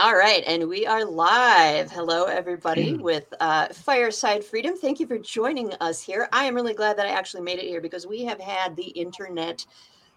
All right, and we are live. Hello, everybody, with uh, Fireside Freedom. Thank you for joining us here. I am really glad that I actually made it here because we have had the internet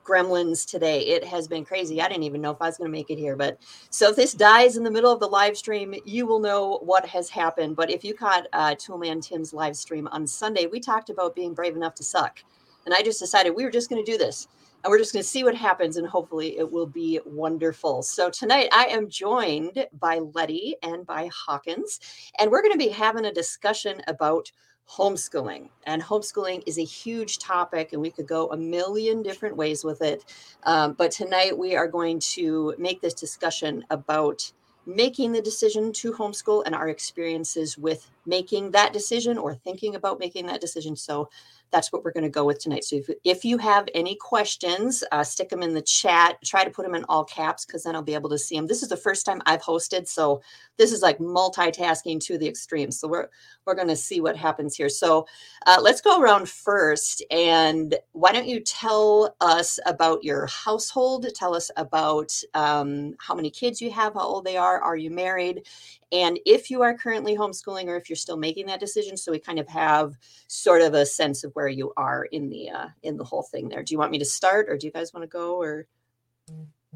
gremlins today. It has been crazy. I didn't even know if I was going to make it here. But so if this dies in the middle of the live stream, you will know what has happened. But if you caught uh, Toolman Tim's live stream on Sunday, we talked about being brave enough to suck. And I just decided we were just going to do this and we're just going to see what happens and hopefully it will be wonderful. So tonight i am joined by Lettie and by hawkins and we're going to be having a discussion about homeschooling. And homeschooling is a huge topic and we could go a million different ways with it. Um, but tonight we are going to make this discussion about making the decision to homeschool and our experiences with making that decision or thinking about making that decision. So that's what we're going to go with tonight. So if, if you have any questions, uh, stick them in the chat. Try to put them in all caps because then I'll be able to see them. This is the first time I've hosted, so this is like multitasking to the extreme. So we're we're going to see what happens here. So uh, let's go around first, and why don't you tell us about your household? Tell us about um, how many kids you have, how old they are, are you married, and if you are currently homeschooling or if you're still making that decision so we kind of have sort of a sense of where you are in the uh, in the whole thing there. Do you want me to start or do you guys want to go or?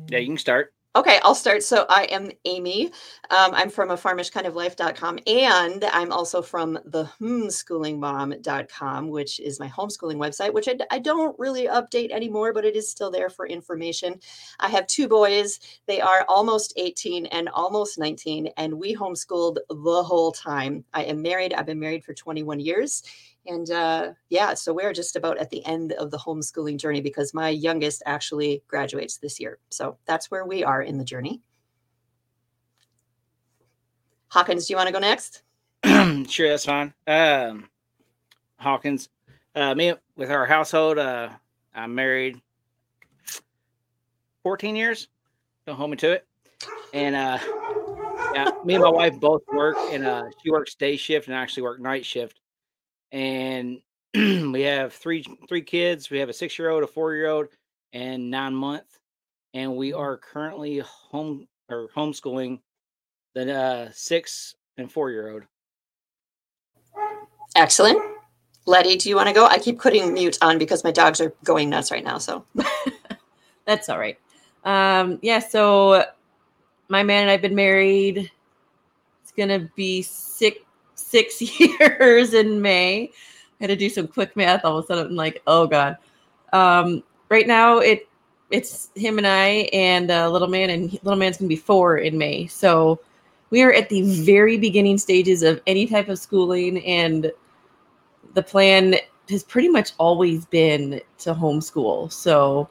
Yeah you can start Okay, I'll start. So I am Amy. Um, I'm from a farmishkindoflife.com and I'm also from the homeschoolingmom.com, which is my homeschooling website, which I, I, don't really update anymore, but it is still there for information. I have two boys. They are almost 18 and almost 19, and we homeschooled the whole time. I am married. I've been married for 21 years and uh, yeah, so we're just about at the end of the homeschooling journey because my youngest actually graduates this year. So that's where we are in the journey. Hawkins, do you want to go next? sure, that's fine. Um, Hawkins, uh, me with our household, uh, I'm married 14 years. Don't hold me to it. And uh, yeah, me and my wife both work, and uh, she works day shift and I actually work night shift and we have three three kids. We have a six year old, a four year old, and nine month, and we mm-hmm. are currently home or homeschooling the uh, six and four year old. Excellent. Lettie, do you want to go? I keep putting mute on because my dogs are going nuts right now. So that's all right. Um, yeah, so my man and I've been married. It's gonna be six six years in May. I had to do some quick math all of a sudden. I'm like, oh god. Um, right now, it it's him and I and uh, little man, and little man's gonna be four in May. So we are at the very beginning stages of any type of schooling, and the plan has pretty much always been to homeschool. So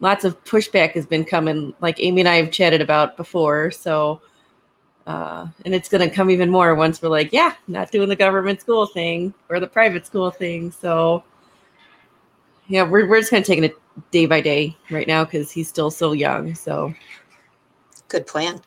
lots of pushback has been coming, like Amy and I have chatted about before. So uh, and it's going to come even more once we're like, yeah, not doing the government school thing or the private school thing. So, yeah, we're, we're just kind of taking it day by day right now because he's still so young. So, good plan.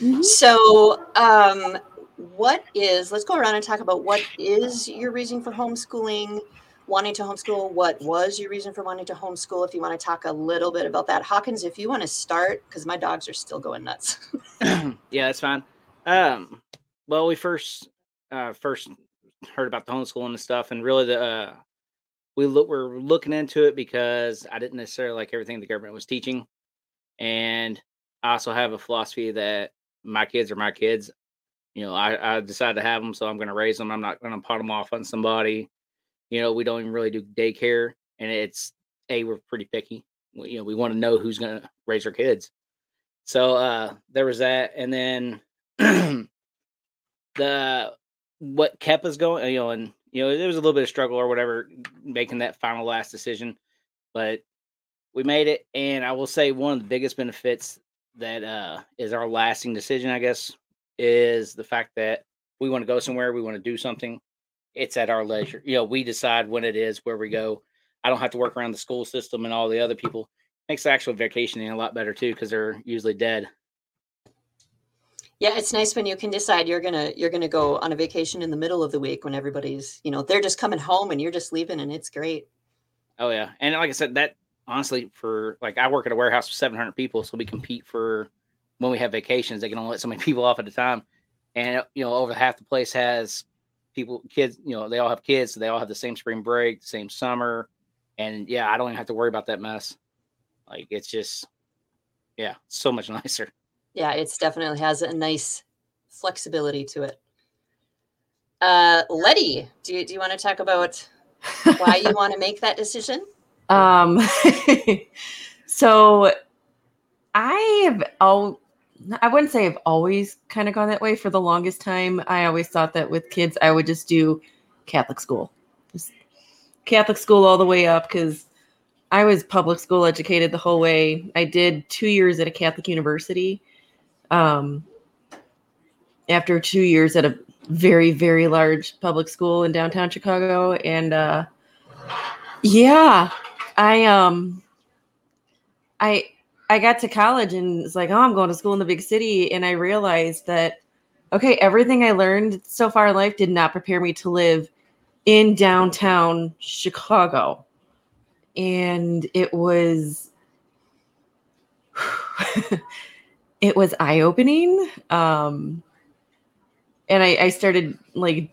Mm-hmm. So, um, what is, let's go around and talk about what is your reason for homeschooling, wanting to homeschool? What was your reason for wanting to homeschool? If you want to talk a little bit about that. Hawkins, if you want to start, because my dogs are still going nuts. yeah, that's fine. Um, well, we first uh, first heard about the homeschooling and stuff, and really the uh, we look we're looking into it because I didn't necessarily like everything the government was teaching, and I also have a philosophy that my kids are my kids. You know, I, I decided to have them, so I'm going to raise them. I'm not going to pot them off on somebody. You know, we don't even really do daycare, and it's a we're pretty picky. We, you know, we want to know who's going to raise our kids. So uh, there was that, and then the what kept us going, you know, and you know, there was a little bit of struggle or whatever making that final last decision, but we made it. And I will say one of the biggest benefits that uh, is our lasting decision, I guess, is the fact that we want to go somewhere, we want to do something. It's at our leisure. You know, we decide when it is, where we go. I don't have to work around the school system and all the other people. Makes the actual vacationing a lot better too, because they're usually dead. Yeah, it's nice when you can decide you're gonna you're gonna go on a vacation in the middle of the week when everybody's you know they're just coming home and you're just leaving and it's great. Oh yeah, and like I said, that honestly for like I work at a warehouse with 700 people, so we compete for when we have vacations, they can only let so many people off at a time. And you know, over half the place has people, kids. You know, they all have kids, so they all have the same spring break, same summer, and yeah, I don't even have to worry about that mess. Like it's just, yeah, so much nicer. Yeah, it's definitely has a nice flexibility to it. Uh, Lettie, do you, do you want to talk about why you want to make that decision? Um, so I have all I wouldn't say I've always kind of gone that way for the longest time. I always thought that with kids I would just do Catholic school. Just Catholic school all the way up cuz I was public school educated the whole way. I did 2 years at a Catholic university. Um after 2 years at a very very large public school in downtown Chicago and uh yeah, I um I I got to college and it's like, oh, I'm going to school in the big city. And I realized that, okay, everything I learned so far in life did not prepare me to live in downtown Chicago. And it was, it was eye opening. Um, and I, I started like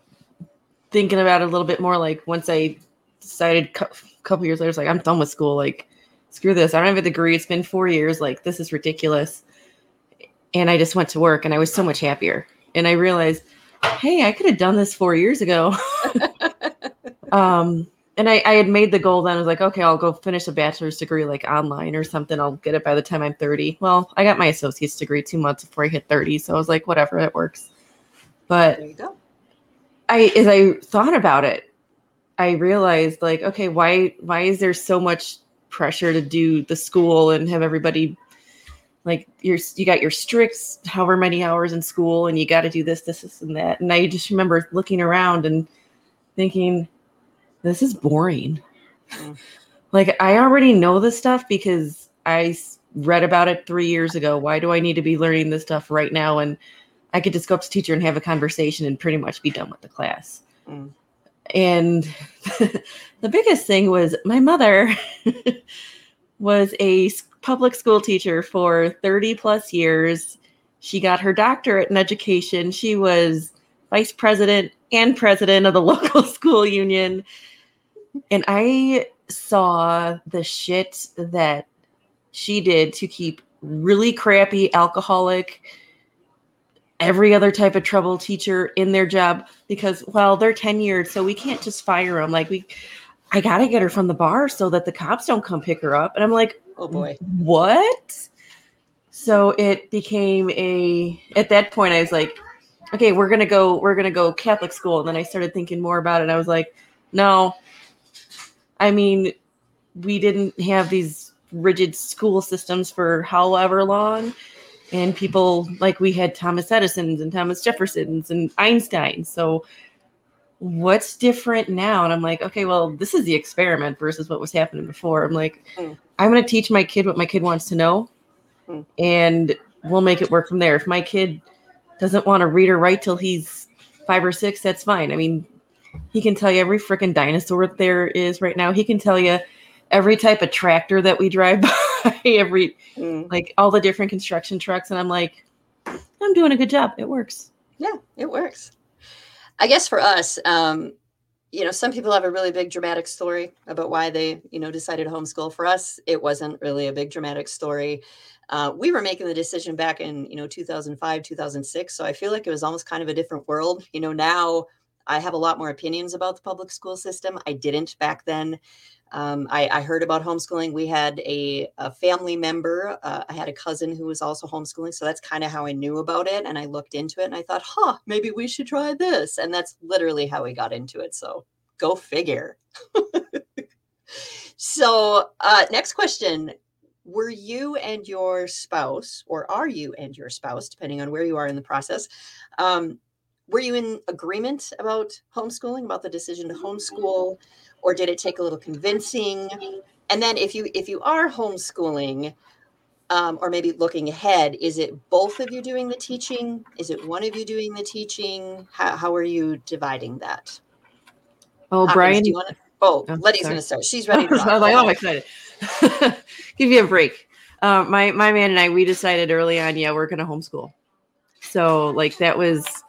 thinking about it a little bit more. Like once I decided a couple years later, it's like, I'm done with school. Like, screw this. I don't have a degree. It's been four years. Like, this is ridiculous. And I just went to work and I was so much happier. And I realized, hey, I could have done this four years ago. um, and I, I had made the goal then. I was like, okay, I'll go finish a bachelor's degree like online or something. I'll get it by the time I'm 30. Well, I got my associate's degree two months before I hit 30. So I was like, whatever, it works. But I as I thought about it, I realized like, okay, why why is there so much pressure to do the school and have everybody like you're you got your strict however many hours in school and you got to do this this this and that and i just remember looking around and thinking this is boring mm. like i already know this stuff because i read about it three years ago why do i need to be learning this stuff right now and i could just go up to teacher and have a conversation and pretty much be done with the class mm and the biggest thing was my mother was a public school teacher for 30 plus years. She got her doctorate in education. She was vice president and president of the local school union. And I saw the shit that she did to keep really crappy alcoholic every other type of trouble teacher in their job because well they're tenured so we can't just fire them like we i gotta get her from the bar so that the cops don't come pick her up. And i'm like oh boy. What? So it became a at that point i was like okay we're gonna go we're gonna go catholic school. And then i started thinking more about it. I was like no i mean we didn't have these rigid school systems for however long and people like we had Thomas Edison's and Thomas Jefferson's and Einstein. So what's different now? And I'm like, okay, well, this is the experiment versus what was happening before. I'm like, mm. I'm going to teach my kid what my kid wants to know, mm. and we'll make it work from there. If my kid doesn't want to read or write till he's five or six, that's fine. I mean, he can tell you every freaking dinosaur there is right now. He can tell you every type of tractor that we drive by, every mm. like all the different construction trucks, and I'm like, I'm doing a good job. It works. Yeah, it works. I guess for us, um, you know, some people have a really big dramatic story about why they, you know, decided to homeschool. For us, it wasn't really a big dramatic story. Uh, we were making the decision back in, you know, 2005, 2006. So I feel like it was almost kind of a different world. You know, now I have a lot more opinions about the public school system. I didn't back then. Um, I, I, heard about homeschooling. We had a, a family member. Uh, I had a cousin who was also homeschooling. So that's kind of how I knew about it. And I looked into it and I thought, huh, maybe we should try this. And that's literally how we got into it. So go figure. so, uh, next question Were you and your spouse, or are you and your spouse, depending on where you are in the process, um, were you in agreement about homeschooling, about the decision to homeschool? or did it take a little convincing? And then if you if you are homeschooling, um, or maybe looking ahead, is it both of you doing the teaching? Is it one of you doing the teaching? How, how are you dividing that? Oh, Brian, do you want to? Oh, oh Lettie's going to start. She's ready. To I was like, oh, I'm excited. Give you a break. uh, my my man and I we decided early on, yeah, we're gonna homeschool. So like that was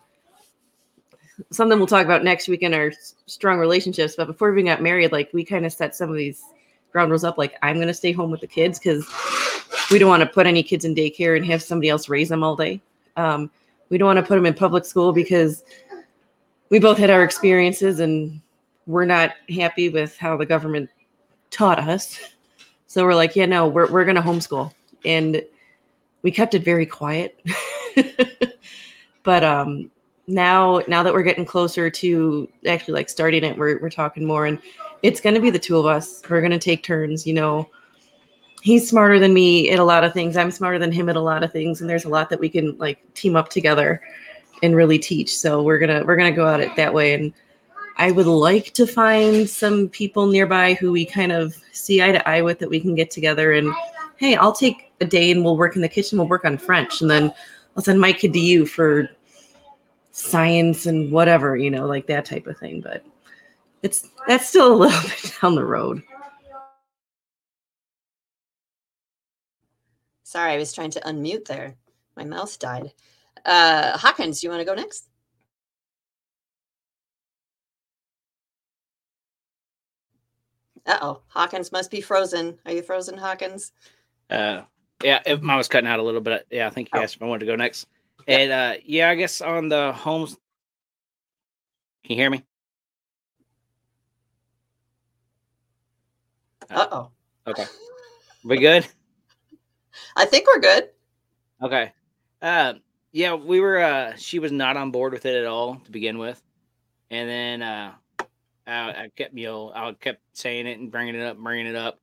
something we'll talk about next week in our strong relationships. But before we got married, like we kind of set some of these ground rules up. Like I'm gonna stay home with the kids because we don't want to put any kids in daycare and have somebody else raise them all day. Um, we don't want to put them in public school because we both had our experiences and we're not happy with how the government taught us. So we're like, yeah, no, we're we're gonna homeschool. And we kept it very quiet. but um now now that we're getting closer to actually like starting it, we're we're talking more and it's gonna be the two of us. We're gonna take turns, you know. He's smarter than me at a lot of things. I'm smarter than him at a lot of things, and there's a lot that we can like team up together and really teach. So we're gonna we're gonna go at it that way. And I would like to find some people nearby who we kind of see eye to eye with that we can get together and hey, I'll take a day and we'll work in the kitchen, we'll work on French, and then I'll send my kid to you for science and whatever, you know, like that type of thing. But it's that's still a little bit down the road. Sorry, I was trying to unmute there. My mouse died. Uh, Hawkins, do you want to go next? Uh oh, Hawkins must be frozen. Are you frozen, Hawkins? Uh, yeah, if mine was cutting out a little bit. Yeah, I think you oh. asked if I wanted to go next. And uh, yeah, I guess on the homes. Can you hear me? Uh oh. Okay. We good? I think we're good. Okay. Uh, yeah, we were. Uh, she was not on board with it at all to begin with, and then uh, I, I kept, you know, I kept saying it and bringing it up, bringing it up.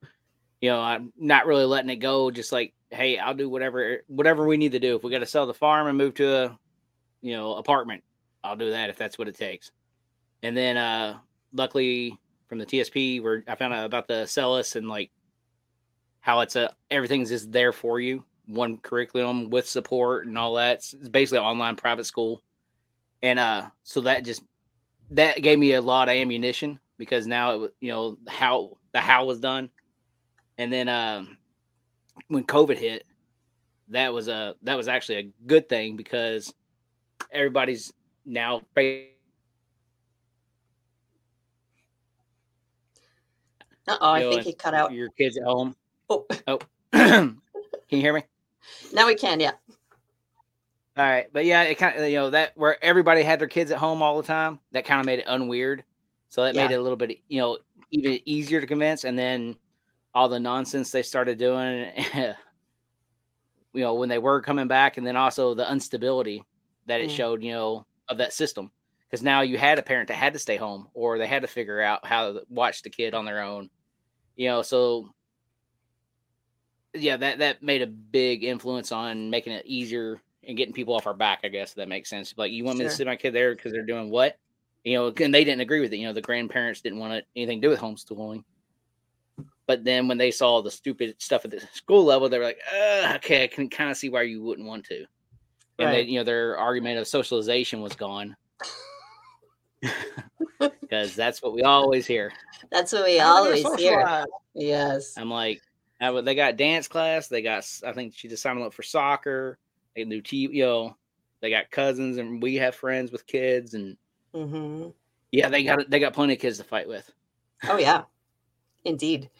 You know, I'm not really letting it go. Just like, hey, I'll do whatever, whatever we need to do. If we got to sell the farm and move to a, you know, apartment, I'll do that if that's what it takes. And then, uh, luckily from the TSP, where I found out about the Celis and like how it's a everything's just there for you one curriculum with support and all that. It's basically online private school. And uh so that just that gave me a lot of ammunition because now it you know how the how was done. And then um when COVID hit, that was a that was actually a good thing because everybody's now Uh oh, I think he cut out. Your kids at home. Oh, oh. can you hear me? Now we can, yeah. All right, but yeah, it kind of you know that where everybody had their kids at home all the time, that kind of made it unweird. So that yeah. made it a little bit you know even easier to convince. And then all the nonsense they started doing, you know, when they were coming back, and then also the instability that it mm. showed, you know, of that system. Because now you had a parent that had to stay home, or they had to figure out how to watch the kid on their own. You know, so yeah, that that made a big influence on making it easier and getting people off our back. I guess that makes sense. Like, you want sure. me to sit my kid there because they're doing what? You know, and they didn't agree with it. You know, the grandparents didn't want anything to do with homeschooling. But then when they saw the stupid stuff at the school level, they were like, "Okay, I can kind of see why you wouldn't want to." And right. they, you know, their argument of socialization was gone because that's what we always hear. That's what we always hear. Yes. I'm like, they got dance class. They got, I think she just signed up for soccer. They do TV, you know, they got cousins and we have friends with kids and mm-hmm. yeah, they got, they got plenty of kids to fight with. Oh yeah, indeed.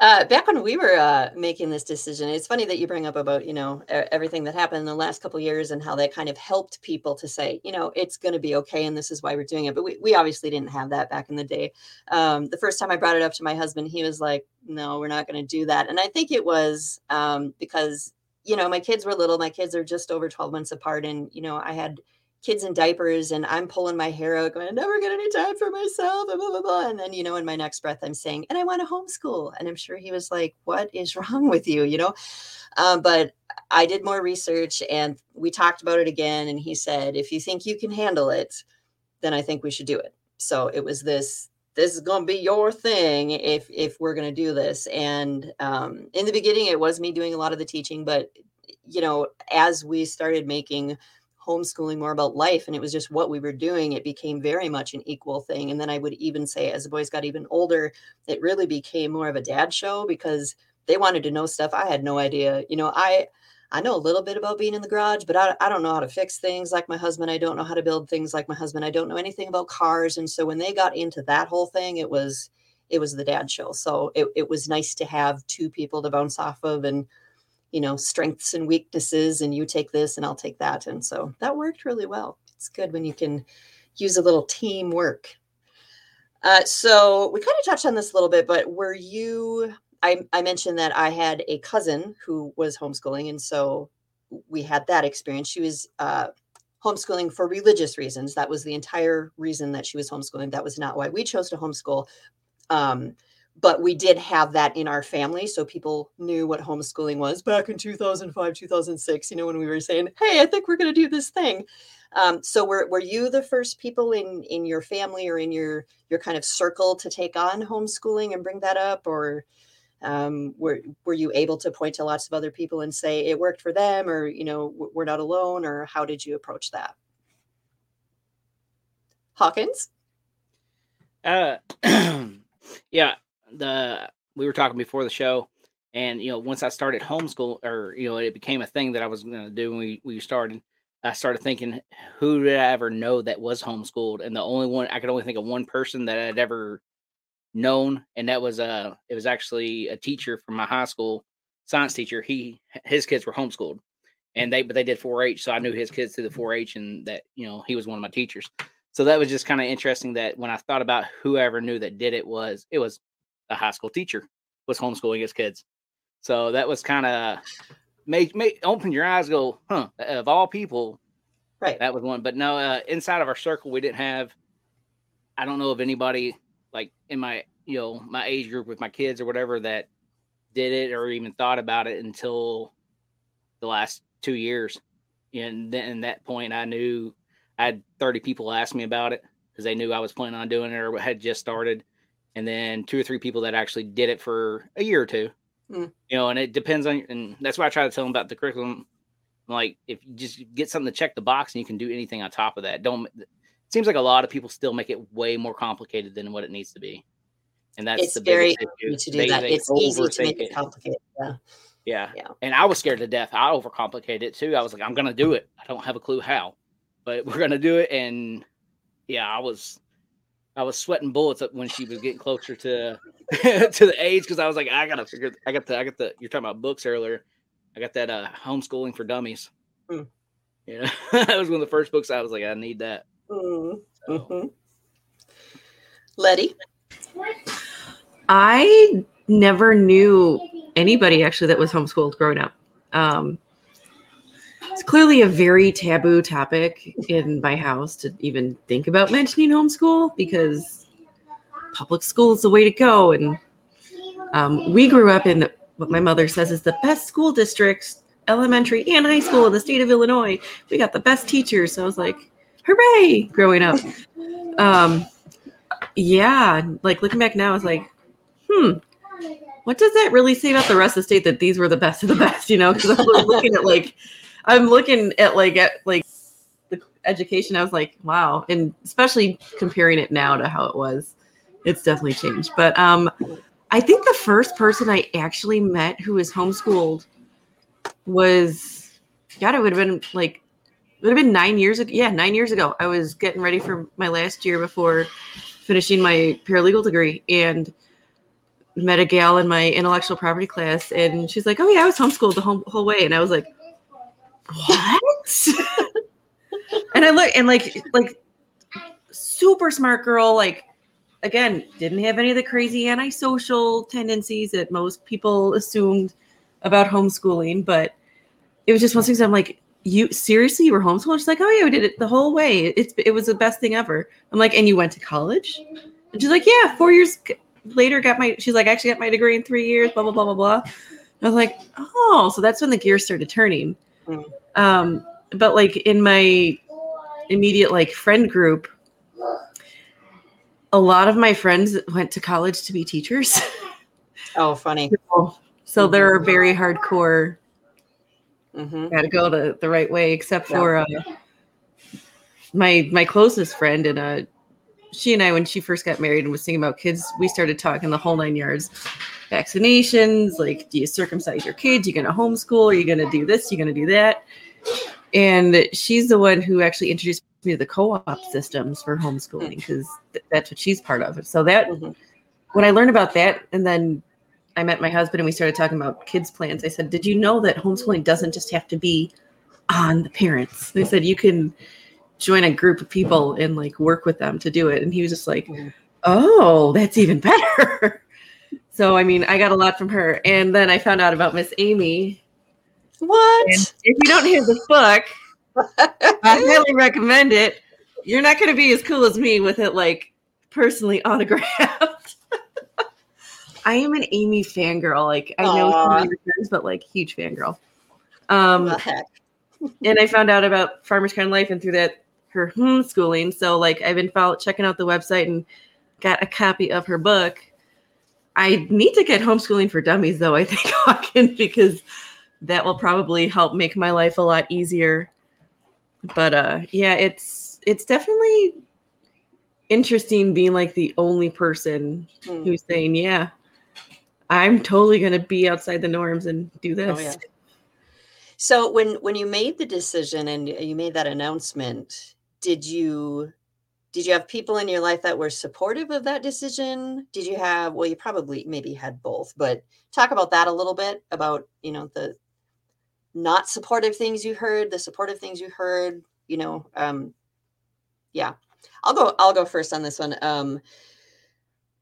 Uh, back when we were uh, making this decision, it's funny that you bring up about you know everything that happened in the last couple years and how that kind of helped people to say you know it's going to be okay and this is why we're doing it. But we, we obviously didn't have that back in the day. Um, the first time I brought it up to my husband, he was like, "No, we're not going to do that." And I think it was um, because you know my kids were little. My kids are just over twelve months apart, and you know I had kids in diapers and I'm pulling my hair out, going, I never get any time for myself, and blah, blah, blah. And then, you know, in my next breath, I'm saying, and I want to homeschool. And I'm sure he was like, What is wrong with you? You know? Um, but I did more research and we talked about it again. And he said, If you think you can handle it, then I think we should do it. So it was this. This is going to be your thing if if we're going to do this. And um, in the beginning, it was me doing a lot of the teaching, but you know, as we started making homeschooling more about life and it was just what we were doing it became very much an equal thing and then i would even say as the boys got even older it really became more of a dad show because they wanted to know stuff i had no idea you know i i know a little bit about being in the garage but I, I don't know how to fix things like my husband i don't know how to build things like my husband i don't know anything about cars and so when they got into that whole thing it was it was the dad show so it, it was nice to have two people to bounce off of and you know strengths and weaknesses and you take this and i'll take that. And so that worked really well. It's good when you can use a little teamwork. Uh, so we kind of touched on this a little bit but were you I, I mentioned that i had a cousin who was homeschooling and so we had that experience. She was uh, homeschooling for religious reasons. That was the entire reason that she was homeschooling. That was not why we chose to homeschool. Um, but we did have that in our family so people knew what homeschooling was back in 2005 2006 you know when we were saying hey i think we're going to do this thing. Um, so were, were you the first people in in your family or in your your kind of circle to take on homeschooling and bring that up? Or um, were were you able to point to lots of other people and say it worked for them or you know we're not alone or how did you approach that? Hawkins? Uh yeah the we were talking before the show, and you know, once I started homeschool, or you know, it became a thing that I was going to do when we we started. I started thinking, who did I ever know that was homeschooled? And the only one I could only think of one person that I'd ever known, and that was uh it was actually a teacher from my high school, science teacher. He his kids were homeschooled, and they but they did 4-H, so I knew his kids through the 4-H, and that you know he was one of my teachers. So that was just kind of interesting that when I thought about whoever knew that did it was it was a high school teacher was homeschooling his kids. So that was kind of make make open your eyes, go, huh? Of all people, right? That was one. But no, uh, inside of our circle, we didn't have. I don't know of anybody like in my you know my age group with my kids or whatever that did it or even thought about it until the last two years. And then at that point, I knew I had 30 people ask me about it because they knew I was planning on doing it or had just started and then two or three people that actually did it for a year or two. Mm. You know, and it depends on, and that's why I try to tell them about the curriculum. Like, if you just get something to check the box and you can do anything on top of that, don't. It seems like a lot of people still make it way more complicated than what it needs to be, and that's it's the very easy to do they, that. They it's easy to make it complicated. Yeah. yeah. Yeah. And I was scared to death. I overcomplicated it too. I was like, I'm gonna do it. I don't have a clue how, but we're gonna do it. And yeah, I was I was sweating bullets when she was getting closer to to the age because I was like, I gotta figure. I got the. I got the. You're talking about books earlier. I got that uh homeschooling for dummies. Mm. You know, that was one of the first books I was like, I need that. Mm. So. Mm-hmm. Lettie, I never knew anybody actually that was homeschooled growing up. Um, it's clearly a very taboo topic in my house to even think about mentioning homeschool because public school is the way to go. And um, we grew up in what my mother says is the best school districts, elementary and high school in the state of Illinois. We got the best teachers. So I was like, hooray, growing up. Um, yeah, like looking back now, I was like, hmm, what does that really say about the rest of the state that these were the best of the best, you know? Because I was looking at like I'm looking at like at like the education. I was like, wow, and especially comparing it now to how it was, it's definitely changed. But um, I think the first person I actually met who was homeschooled was, God, it would have been like it would have been nine years ago. Yeah, nine years ago. I was getting ready for my last year before finishing my paralegal degree and met a gal in my intellectual property class and she's like, Oh yeah, I was homeschooled the whole, whole way. And I was like, what? and I look and like like super smart girl, like again, didn't have any of the crazy antisocial tendencies that most people assumed about homeschooling, but it was just one things I'm like, you seriously you were homeschooled? She's like, oh yeah, we did it the whole way. It's it was the best thing ever. I'm like, and you went to college? And she's like, yeah, four years later, got my. She's like, I actually got my degree in three years. Blah blah blah blah blah. I was like, oh, so that's when the gears started turning. Mm. Um, but like in my immediate like friend group, a lot of my friends went to college to be teachers. Oh, funny. so, so mm-hmm. they're very hardcore. Mm-hmm. Got to go the, the right way, except for uh, my my closest friend and a she and I, when she first got married and was thinking about kids, we started talking the whole nine yards. Vaccinations, like, do you circumcise your kids? You gonna homeschool? Are you gonna do this? You gonna do that? And she's the one who actually introduced me to the co-op systems for homeschooling because th- that's what she's part of. So that Mhm. when I learned about that, and then I met my husband and we started talking about kids plans. I said, "Did you know that homeschooling doesn't just have to be on the parents?" They said you can join a group of people and like work with them to do it. And he was just like, Mhm. "Oh, that's even better." so I mean, I got a lot from her, and then I found out about Miss Amy. What? And if you don't have this book, I highly recommend it. You're not going to be as cool as me with it, like personally autographed. I am an Amy fangirl. Like I know some Aw. of your friends, but like huge fangirl. Um, the heck? and I found out about Farmish Kind Life and through that her homeschooling. So like I've been follow- checking out the website and got a copy of her book. I need to get homeschooling for dummies though. I think Hawkins because that will probably help make my life a lot easier. But uh, yeah, it's it's definitely interesting being like the only person Hmm. who's saying, "Yeah, I'm totally gonna be outside the norms and do this." Oh, yeah. So when when you made the decision and you made that announcement, did you did you have people in your life that were supportive of that decision? Did you have well you probably maybe had both, but talk about that a little bit about, you know, the not supportive things you heard, the supportive things you heard, you know, um yeah. I'll go I'll go first on this one. Um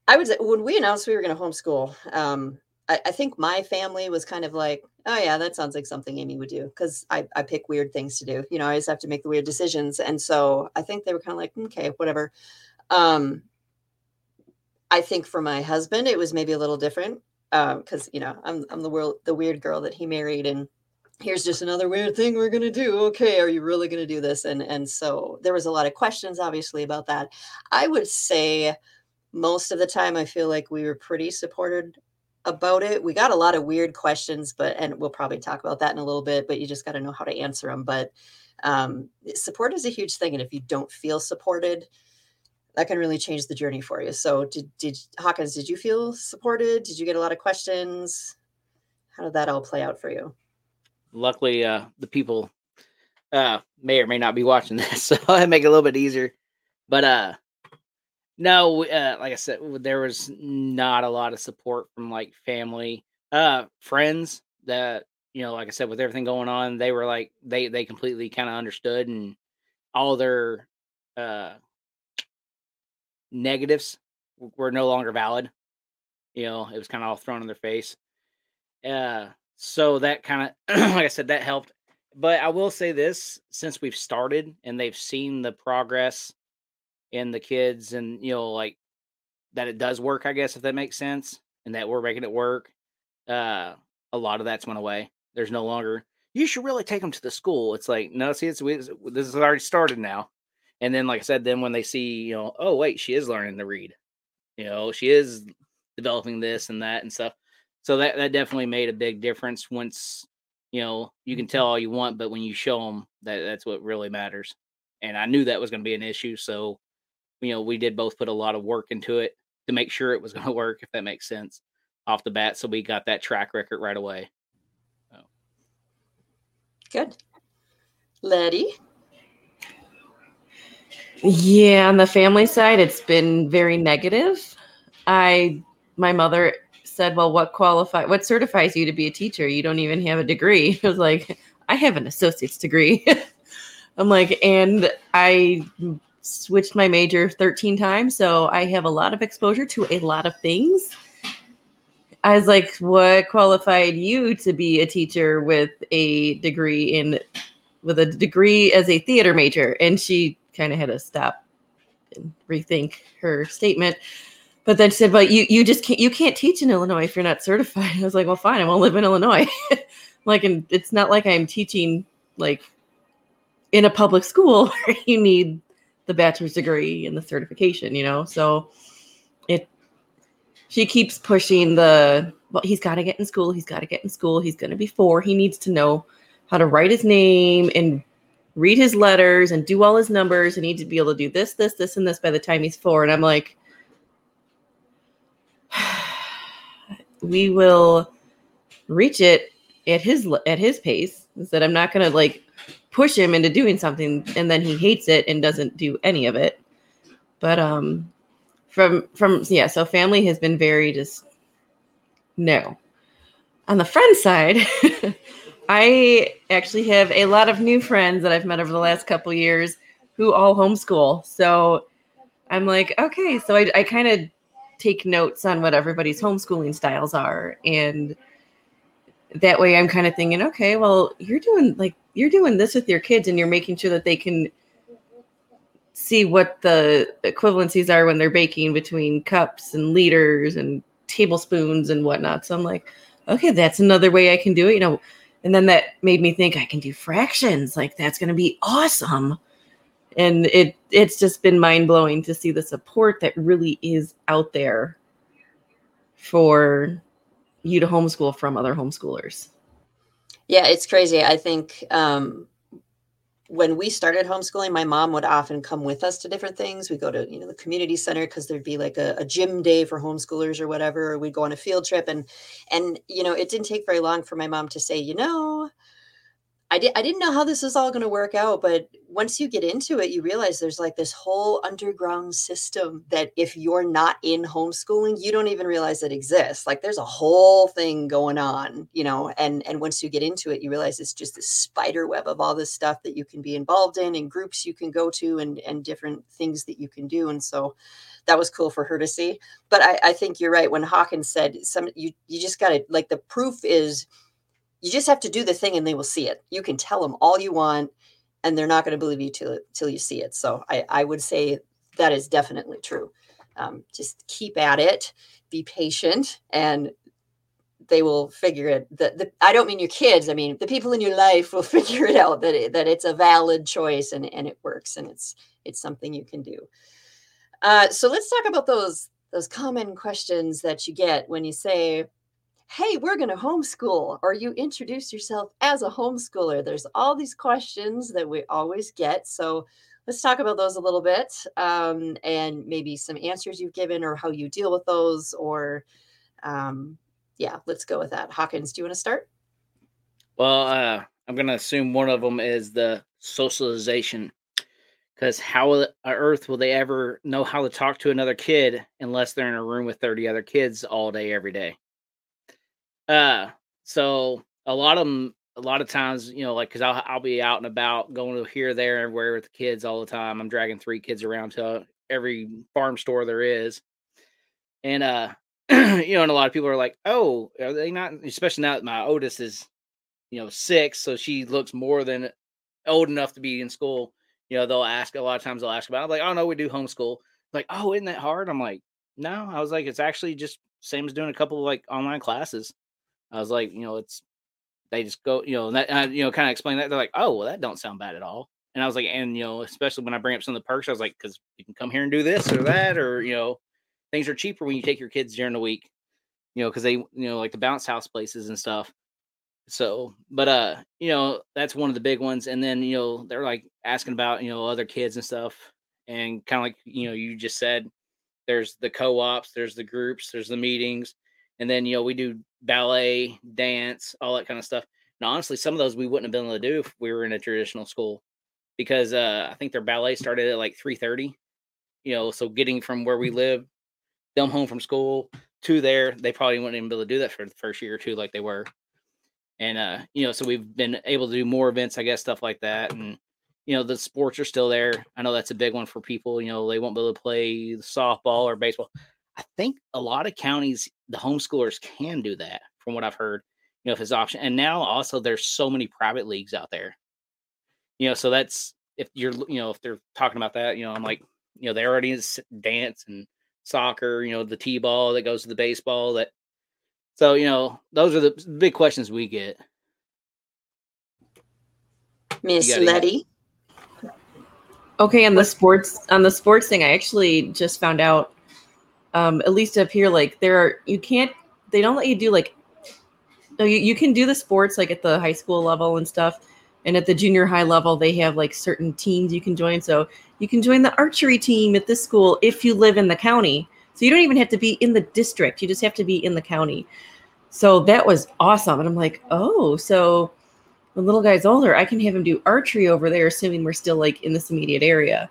I would say when we announced we were going to homeschool, um, I, I think my family was kind of like, oh yeah, that sounds like something Amy would do because I, I pick weird things to do. You know, I just have to make the weird decisions. And so I think they were kind of like, okay, whatever. Um, I think for my husband, it was maybe a little different because you know I'm I'm the world the weird girl that he married, and here's just another weird thing we're gonna do. Okay, are you really gonna do this? And and so there was a lot of questions, obviously, about that. I would say most of the time, I feel like we were pretty supported about it. We got a lot of weird questions, but and we'll probably talk about that in a little bit. But you just got to know how to answer them. But um, support is a huge thing, and if you don't feel supported, that can really change the journey for you. So, did did Hawkins? Did you feel supported? Did you get a lot of questions? How did that all play out for you? luckily uh the people uh may or may not be watching this so i make it a little bit easier but uh no uh like i said there was not a lot of support from like family uh friends that you know like i said with everything going on they were like they they completely kind of understood and all their uh negatives were no longer valid you know it was kind of all thrown in their face uh so that kind of like i said that helped but i will say this since we've started and they've seen the progress in the kids and you know like that it does work i guess if that makes sense and that we're making it work uh a lot of that's went away. There's no longer you should really take them to the school. It's like no see it's we- this is already started now. And then like i said then when they see you know oh wait she is learning to read. You know she is developing this and that and stuff. So that that definitely made a big difference once you know you can tell all you want but when you show them that that's what really matters. And i knew that was going to be an issue so you know we did both put a lot of work into it to make sure it was going to work if that makes sense off the bat so we got that track record right away Good, Lettie. Yeah, on the family side, it's been very negative. I, my mother said, "Well, what qualify? What certifies you to be a teacher? You don't even have a degree." I was like, "I have an associate's degree." I'm like, and I switched my major 13 times, so I have a lot of exposure to a lot of things. I was like, "What qualified you to be a teacher with a degree in, with a degree as a theater major?" And she kind of had to stop and rethink her statement. But then she said, "But you you just can't you can't teach in Illinois if you're not certified." I was like, "Well, fine, I won't live in Illinois." like, and it's not like I'm teaching like in a public school where you need the bachelor's degree and the certification, you know. So it she keeps pushing the well, he's got to get in school. He's got to get in school. He's going to be four. He needs to know how to write his name and read his letters and do all his numbers and need to be able to do this, this, this, and this by the time he's four. And I'm like, we will reach it at his at his pace. Is that I'm not gonna like push him into doing something and then he hates it and doesn't do any of it. But um from from yeah, so family has been very just no. On the friend side, I actually have a lot of new friends that I've met over the last couple years who all homeschool. So I'm like, okay, so I, I kind of take notes on what everybody's homeschooling styles are. And that way I'm kind of thinking, okay, well, you're doing like, you're doing this with your kids and you're making sure that they can see what the equivalencies are when they're baking between cups and liters and tablespoons and whatnot. So I'm like, okay, that's another way I can do it. You know, and then that made me think I can do fractions. Like that's going to be awesome. And it it's just been mind blowing to see the support that really is out there for you to homeschool from other homeschoolers. Yeah, it's crazy. I think um, when we started homeschooling, my mom would often come with us to different things. We go to you know the community center because there'd be like a, a, gym day for homeschoolers or whatever. Or we'd go on a field trip, and and you know it didn't take very long for my mom to say, you know, I, di- I didn't know how this is all going to work out, but once you get into it, you realize there's like this whole underground system that if you're not in homeschooling, you don't even realize it exists. Like there's a whole thing going on, you know, and and once you get into it, you realize it's just this spider web of all this stuff that you can be involved in and groups you can go to and and different things that you can do. And so that was cool for her to see. But I, I think you're right when Hawkins said some you you just gotta like the proof is you just have to do the thing and they will see it. You can tell them all you want and they're not going to believe you till, till you see it. So I, I would say that is definitely true. Um, just keep at it, be patient, and they will figure it. The, the, I don't mean your kids. I mean the people in your life will figure it out that it, that it's a valid choice and, and it works and it's it's something you can do. Uh, so let's talk about those those common questions that you get when you say, hey, we're going to homeschool, or you introduce yourself as a homeschooler. There's all these questions that we always get. So let's talk about those a little bit um, and maybe some answers you've given or how you deal with those. Or, um, yeah, let's go with that. Hawkins, do you want to start? Well, uh, I'm going to assume one of them is the socialization. Because how on earth will they ever know how to talk to another kid unless they're in a room with 30 other kids all day, every day? Uh, so a lot of them, a lot of times, you know, like because I'll I'll be out and about, going to here, there, everywhere with the kids all the time. I'm dragging three kids around to every farm store there is, and uh, you know, and a lot of people are like, "Oh, are they not?" Especially now that my oldest is, you know, six, so she looks more than old enough to be in school. You know, they'll ask a lot of times. They'll ask about. It. I'm like, "Oh no, we do homeschool." Like, "Oh, isn't that hard?" I'm like, "No." I was like, "It's actually just same as doing a couple of like online classes." I was like, you know, it's they just go, you know, that I, you know, kind of explain that. They're like, oh, well, that don't sound bad at all. And I was like, and you know, especially when I bring up some of the perks, I was like, because you can come here and do this or that, or you know, things are cheaper when you take your kids during the week, you know, because they, you know, like the bounce house places and stuff. So, but uh, you know, that's one of the big ones. And then you know, they're like asking about you know other kids and stuff, and kind of like you know, you just said, there's the co-ops, there's the groups, there's the meetings, and then you know we do ballet, dance, all that kind of stuff. And honestly, some of those we wouldn't have been able to do if we were in a traditional school because uh, I think their ballet started at like three thirty. You know, so getting from where we live, them home from school to there, they probably wouldn't even be able to do that for the first year or two like they were. And uh, you know, so we've been able to do more events, I guess, stuff like that. And you know, the sports are still there. I know that's a big one for people. You know, they won't be able to play softball or baseball. I think a lot of counties, the homeschoolers can do that, from what I've heard. You know, if it's option, and now also there's so many private leagues out there. You know, so that's if you're, you know, if they're talking about that, you know, I'm like, you know, they already dance and soccer. You know, the t-ball that goes to the baseball. That so you know, those are the big questions we get. Miss Lettie. Okay, on the sports on the sports thing, I actually just found out um, at least up here, like there are you can't they don't let you do like no, you, you can do the sports like at the high school level and stuff, And at the junior high level, they have like certain teams you can join. So you can join the archery team at this school if you live in the county. So you don't even have to be in the district, you just have to be in the county. So that was awesome. And I'm like, oh, so the little guy's older, I can have him do archery over there, assuming we're still like in this immediate area.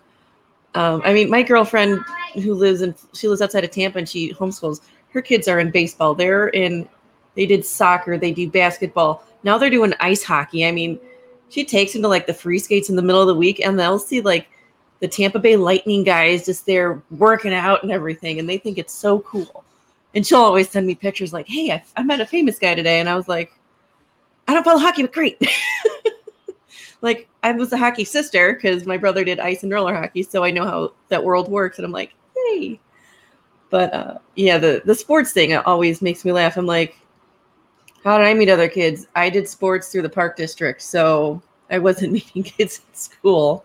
Um, I mean, my girlfriend who lives in she lives outside of Tampa and she homeschools. Her kids are in baseball. They're in they did soccer, they do basketball. Now they're doing ice hockey. I mean, she takes them to like the free skates in the middle of the week and they'll see like the Tampa Bay Lightning guys just there working out and everything, and they think it's so cool. And she'll always send me pictures like, "Hey, I, I met a famous guy today," and I was like, "I don't follow hockey, but great." like I was a hockey sister because my brother did ice and roller hockey, so I know how that world works. And I'm like, "Hey," but uh, yeah, the the sports thing always makes me laugh. I'm like, "How did I meet other kids? I did sports through the park district, so I wasn't meeting kids at school."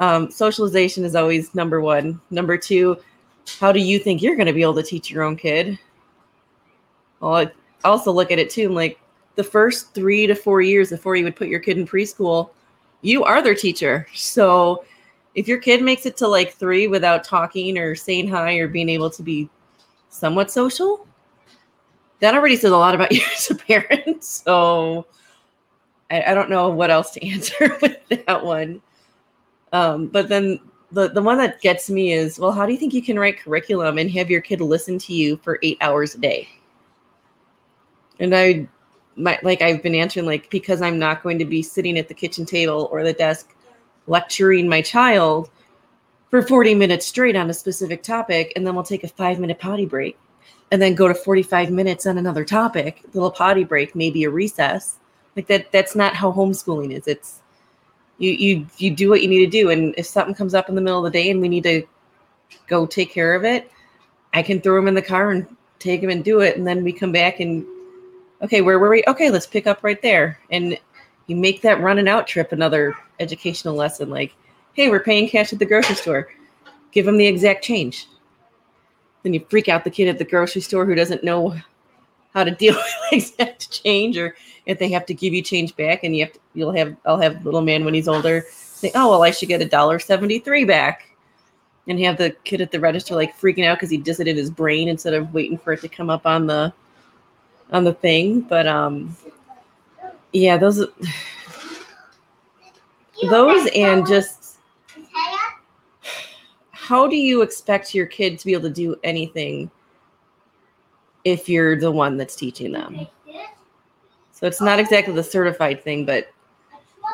Um, socialization is always number one. Number two, how do you think you're going to be able to teach your own kid? Well, I also look at it too. I'm like, the first three to four years before you would put your kid in preschool, you are their teacher. So if your kid makes it to like three without talking or saying hi or being able to be somewhat social, that already says a lot about you as a parent. So I, I don't know what else to answer with that one. Um, but then the, the one that gets me is well, how do you think you can write curriculum and have your kid listen to you for eight hours a day? And I my like I've been answering like because I'm not going to be sitting at the kitchen table or the desk lecturing my child for 40 minutes straight on a specific topic, and then we'll take a five minute potty break and then go to 45 minutes on another topic, little potty break, maybe a recess. Like that that's not how homeschooling is. It's you you you do what you need to do and if something comes up in the middle of the day and we need to go take care of it i can throw him in the car and take him and do it and then we come back and okay where were we? Okay let's pick up right there. And you make that run and out trip another educational lesson like hey we're paying cash at the grocery store. Give them the exact change. Then you freak out the kid at the grocery store who doesn't know how to deal with exact change or if they have to give you change back and you have to, you'll have I'll have little man when he's older say, oh well I should get a dollar seventy three back. And have the kid at the register like freaking out because he does it in his brain instead of waiting for it to come up on the on the thing. But um yeah, those those and just how do you expect your kid to be able to do anything if you're the one that's teaching them. So it's not exactly the certified thing, but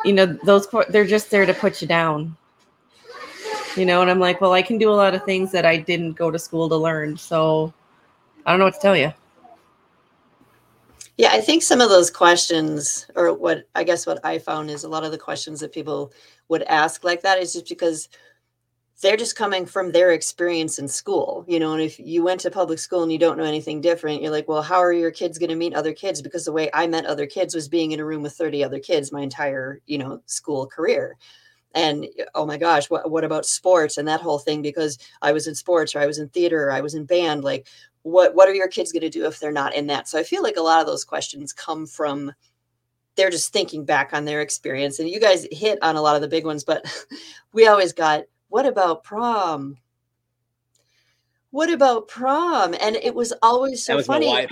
you know, those they're just there to put you down. You know, and I'm like, well, I can do a lot of things that I didn't go to school to learn. So I don't know what to tell you. Yeah, I think some of those questions, or what I guess what I found is a lot of the questions that people would ask like that is just because they're just coming from their experience in school you know and if you went to public school and you don't know anything different you're like well how are your kids going to meet other kids? Because the way i met other kids was being in a room with 30 other kids my entire you know school career and oh my gosh what, what about sports and that whole thing because i was in sports or i was in theater or i was in band like what what are your kids going to do if they're not in that so i feel like a lot of those questions come from they're just thinking back on their experience and you guys hit on a lot of the big ones but we always got what about prom? What about prom? And it was always so was funny.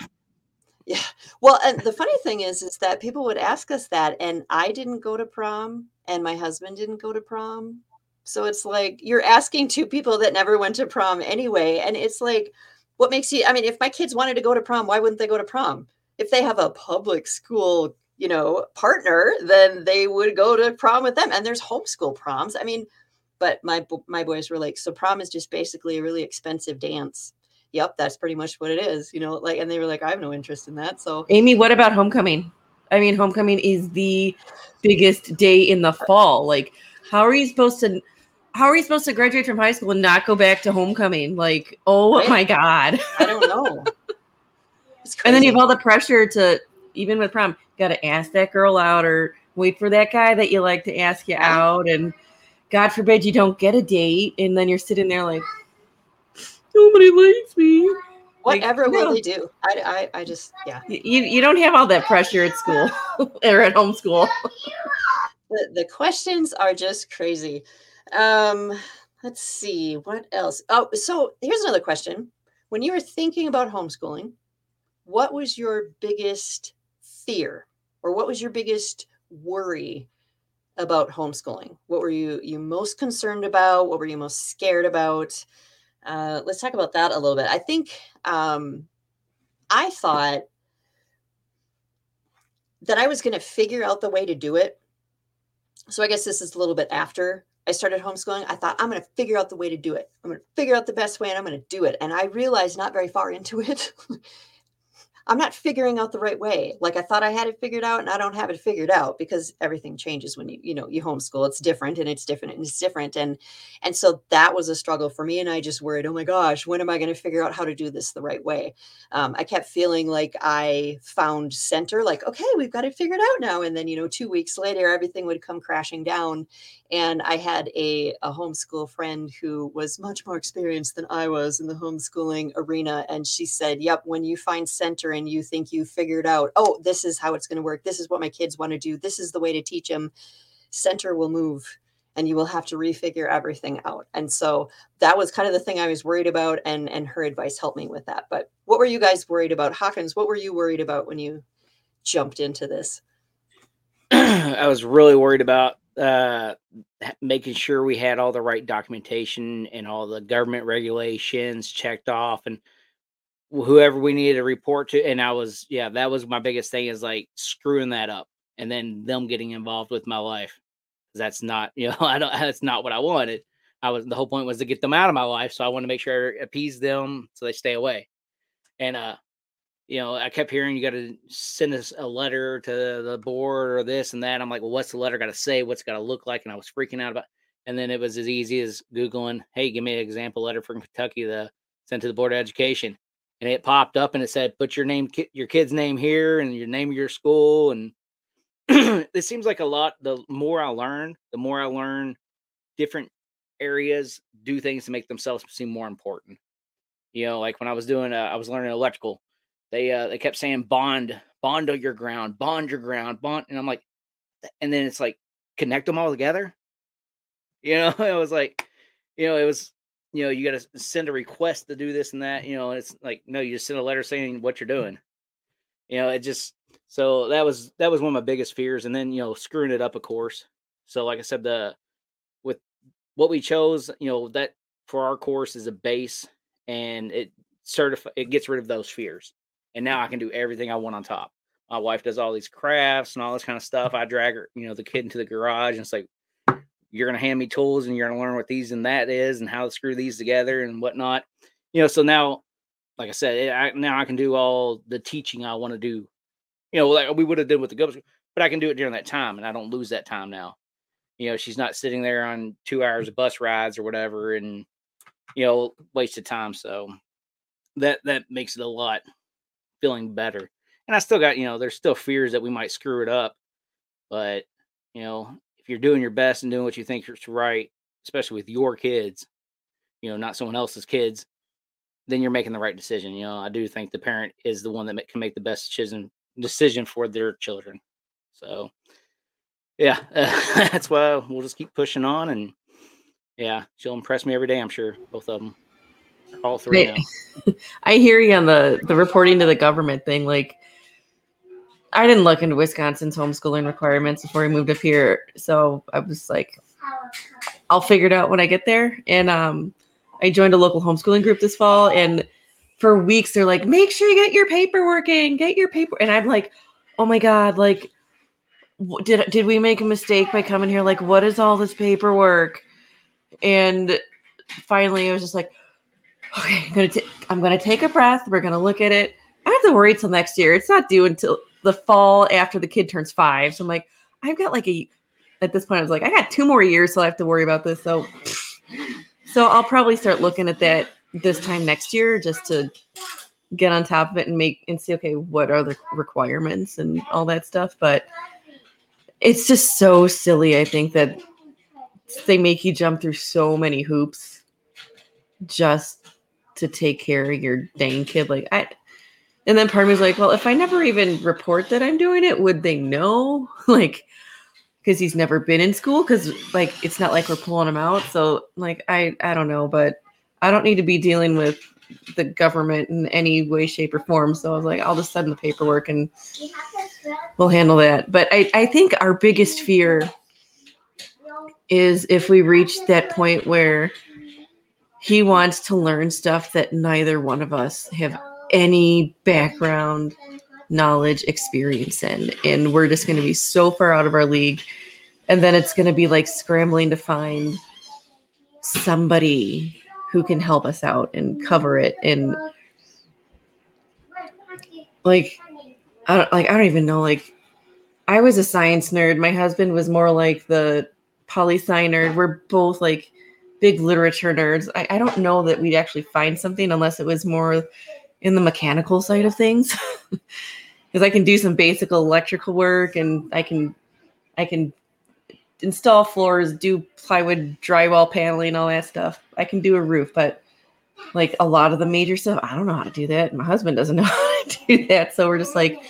Yeah. Well, and the funny thing is, is that people would ask us that, and I didn't go to prom, and my husband didn't go to prom. So it's like you're asking two people that never went to prom anyway. And it's like, what makes you, I mean, if my kids wanted to go to prom, why wouldn't they go to prom? If they have a public school, you know, partner, then they would go to prom with them. And there's homeschool proms. I mean, but my my boys were like, so prom is just basically a really expensive dance. Yep, that's pretty much what it is. You know, like, and they were like, I have no interest in that. So, Amy, what about homecoming? I mean, homecoming is the biggest day in the fall. Like, how are you supposed to? How are you supposed to graduate from high school and not go back to homecoming? Like, oh my god! I don't know. and then you have all the pressure to even with prom, got to ask that girl out or wait for that guy that you like to ask you out and God forbid you don't get a date, and then you're sitting there like, nobody likes me. Whatever like, will no. they do? I, I, I just, yeah. You, you don't have all that pressure at school or at home school. the, the questions are just crazy. Um, let's see what else. Oh, so here's another question. When you were thinking about homeschooling, what was your biggest fear or what was your biggest worry about homeschooling? What were you you most concerned about? What were you most scared about? Uh, let's talk about that a little bit. I think um, I thought that I was going to figure out the way to do it. So I guess this is a little bit after I started homeschooling. I thought I'm going to figure out the way to do it. I'm going to figure out the best way and I'm going to do it. And I realized not very far into it I'm not figuring out the right way. Like I thought I had it figured out and I don't have it figured out because everything changes when you, you know, you homeschool. It's different and it's different and it's different. And and so that was a struggle for me. And I just worried, oh my gosh, when am I going to figure out how to do this the right way? Um, I kept feeling like I found center, like, okay, we've got it figured out now. And then, you know, two weeks later, everything would come crashing down. And I had a, a homeschool friend who was much more experienced than I was in the homeschooling arena. And she said, Yep, when you find center and you think you figured out, oh, this is how it's going to work. This is what my kids want to do. This is the way to teach them. Center will move and you will have to refigure everything out. And so that was kind of the thing I was worried about. And, and her advice helped me with that. But what were you guys worried about? Hawkins, what were you worried about when you jumped into this? I was really worried about uh, making sure we had all the right documentation and all the government regulations checked off and whoever we needed to report to. And I was, yeah, that was my biggest thing is like screwing that up and then them getting involved with my life. That's not, you know, I don't, that's not what I wanted. I was, the whole point was to get them out of my life. So I want to make sure I appease them so they stay away. And, uh, you know, I kept hearing you got to send us a letter to the board or this and that. I'm like, well, what's the letter got to say? What's got to look like? And I was freaking out about. And then it was as easy as googling, "Hey, give me an example letter from Kentucky to send to the board of education," and it popped up and it said, "Put your name, your kid's name here, and your name of your school." And it seems like a lot. The more I learn, the more I learn different areas do things to make themselves seem more important. You know, like when I was doing, uh, I was learning electrical they uh they kept saying bond bond on your ground bond your ground bond and i'm like and then it's like connect them all together? You know it was like you know it was you know you got to send a request to do this and that you know and it's like no you just send a letter saying what you're doing. You know it just so that was that was one of my biggest fears and then you know screwing it up of course. So like i said the with what we chose you know that for our course is a base and it certify it gets rid of those fears and now I can do everything I want on top. My wife does all these crafts and all this kind of stuff. I drag her, you know, the kid into the garage and it's like, you're gonna hand me tools and you're gonna learn what these and that is and how to screw these together and whatnot. You know, so now, like I said, eh, I, now I can do all the teaching I want to do. You know, like we would have done with the ghost, but I can do it during that time and I don't lose that time now. You know, she's not sitting there on two hours of bus rides or whatever and you know, wasted time. So that that makes it a lot feeling better. And I still got, you know, there's still fears that we might screw it up. But, you know, if you're doing your best and doing what you think is right, especially with your kids, you know, not someone else's kids, then you're making the right decision. You know, I do think the parent is the one that can make the best decision decision for their children. So, yeah, that's why we'll just keep pushing on, and yeah, she'll impress me every day. I'm sure both of them. All three now. I hear you on the the reporting to the government thing. Like, I didn't look into Wisconsin's homeschooling requirements before I moved up here, so I was like, I'll figure it out when I get there. And um, I joined a local homeschooling group this fall, and for weeks they're like, make sure you get your paperwork in, get your paper. And I'm like, oh my god, like, did did we make a mistake by coming here? Like, what is all this paperwork? And finally, I was just like, okay, I'm gonna t- I'm gonna take a breath. We're gonna look at it. I have to worry till next year. It's not due until the fall after the kid turns five. So I'm like, I've got like a at this point, I was like, I got two more years, so I have to worry about this. So so I'll probably start looking at that this time next year just to get on top of it and make and see okay, what are the requirements and all that stuff. But it's just so silly, I think, that they make you jump through so many hoops just to take care of your dang kid. Like I and then part of me was like, well, if I never even report that I'm doing it, would they know? like because he's never been in school because like it's not like we're pulling him out so like i i don't know but i don't need to be dealing with the government in any way shape or form so i was like i'll just send the paperwork and we'll handle that but i i think our biggest fear is if we reach that point where he wants to learn stuff that neither one of us have any background knowledge experience in and we're just going to be so far out of our league and then it's going to be like scrambling to find somebody who can help us out and cover it and like I don't like I don't even know like I was a science nerd. My husband was more like the poli sci nerd. We're both like big literature nerds. I, I don't know that we'd actually find something unless it was more in the mechanical side of things. Because I can do some basic electrical work and I can I can install floors, do plywood drywall paneling, all that stuff. I can do a roof, but like a lot of the major stuff, I don't know how to do that. My husband doesn't know how to do that. So we're just like,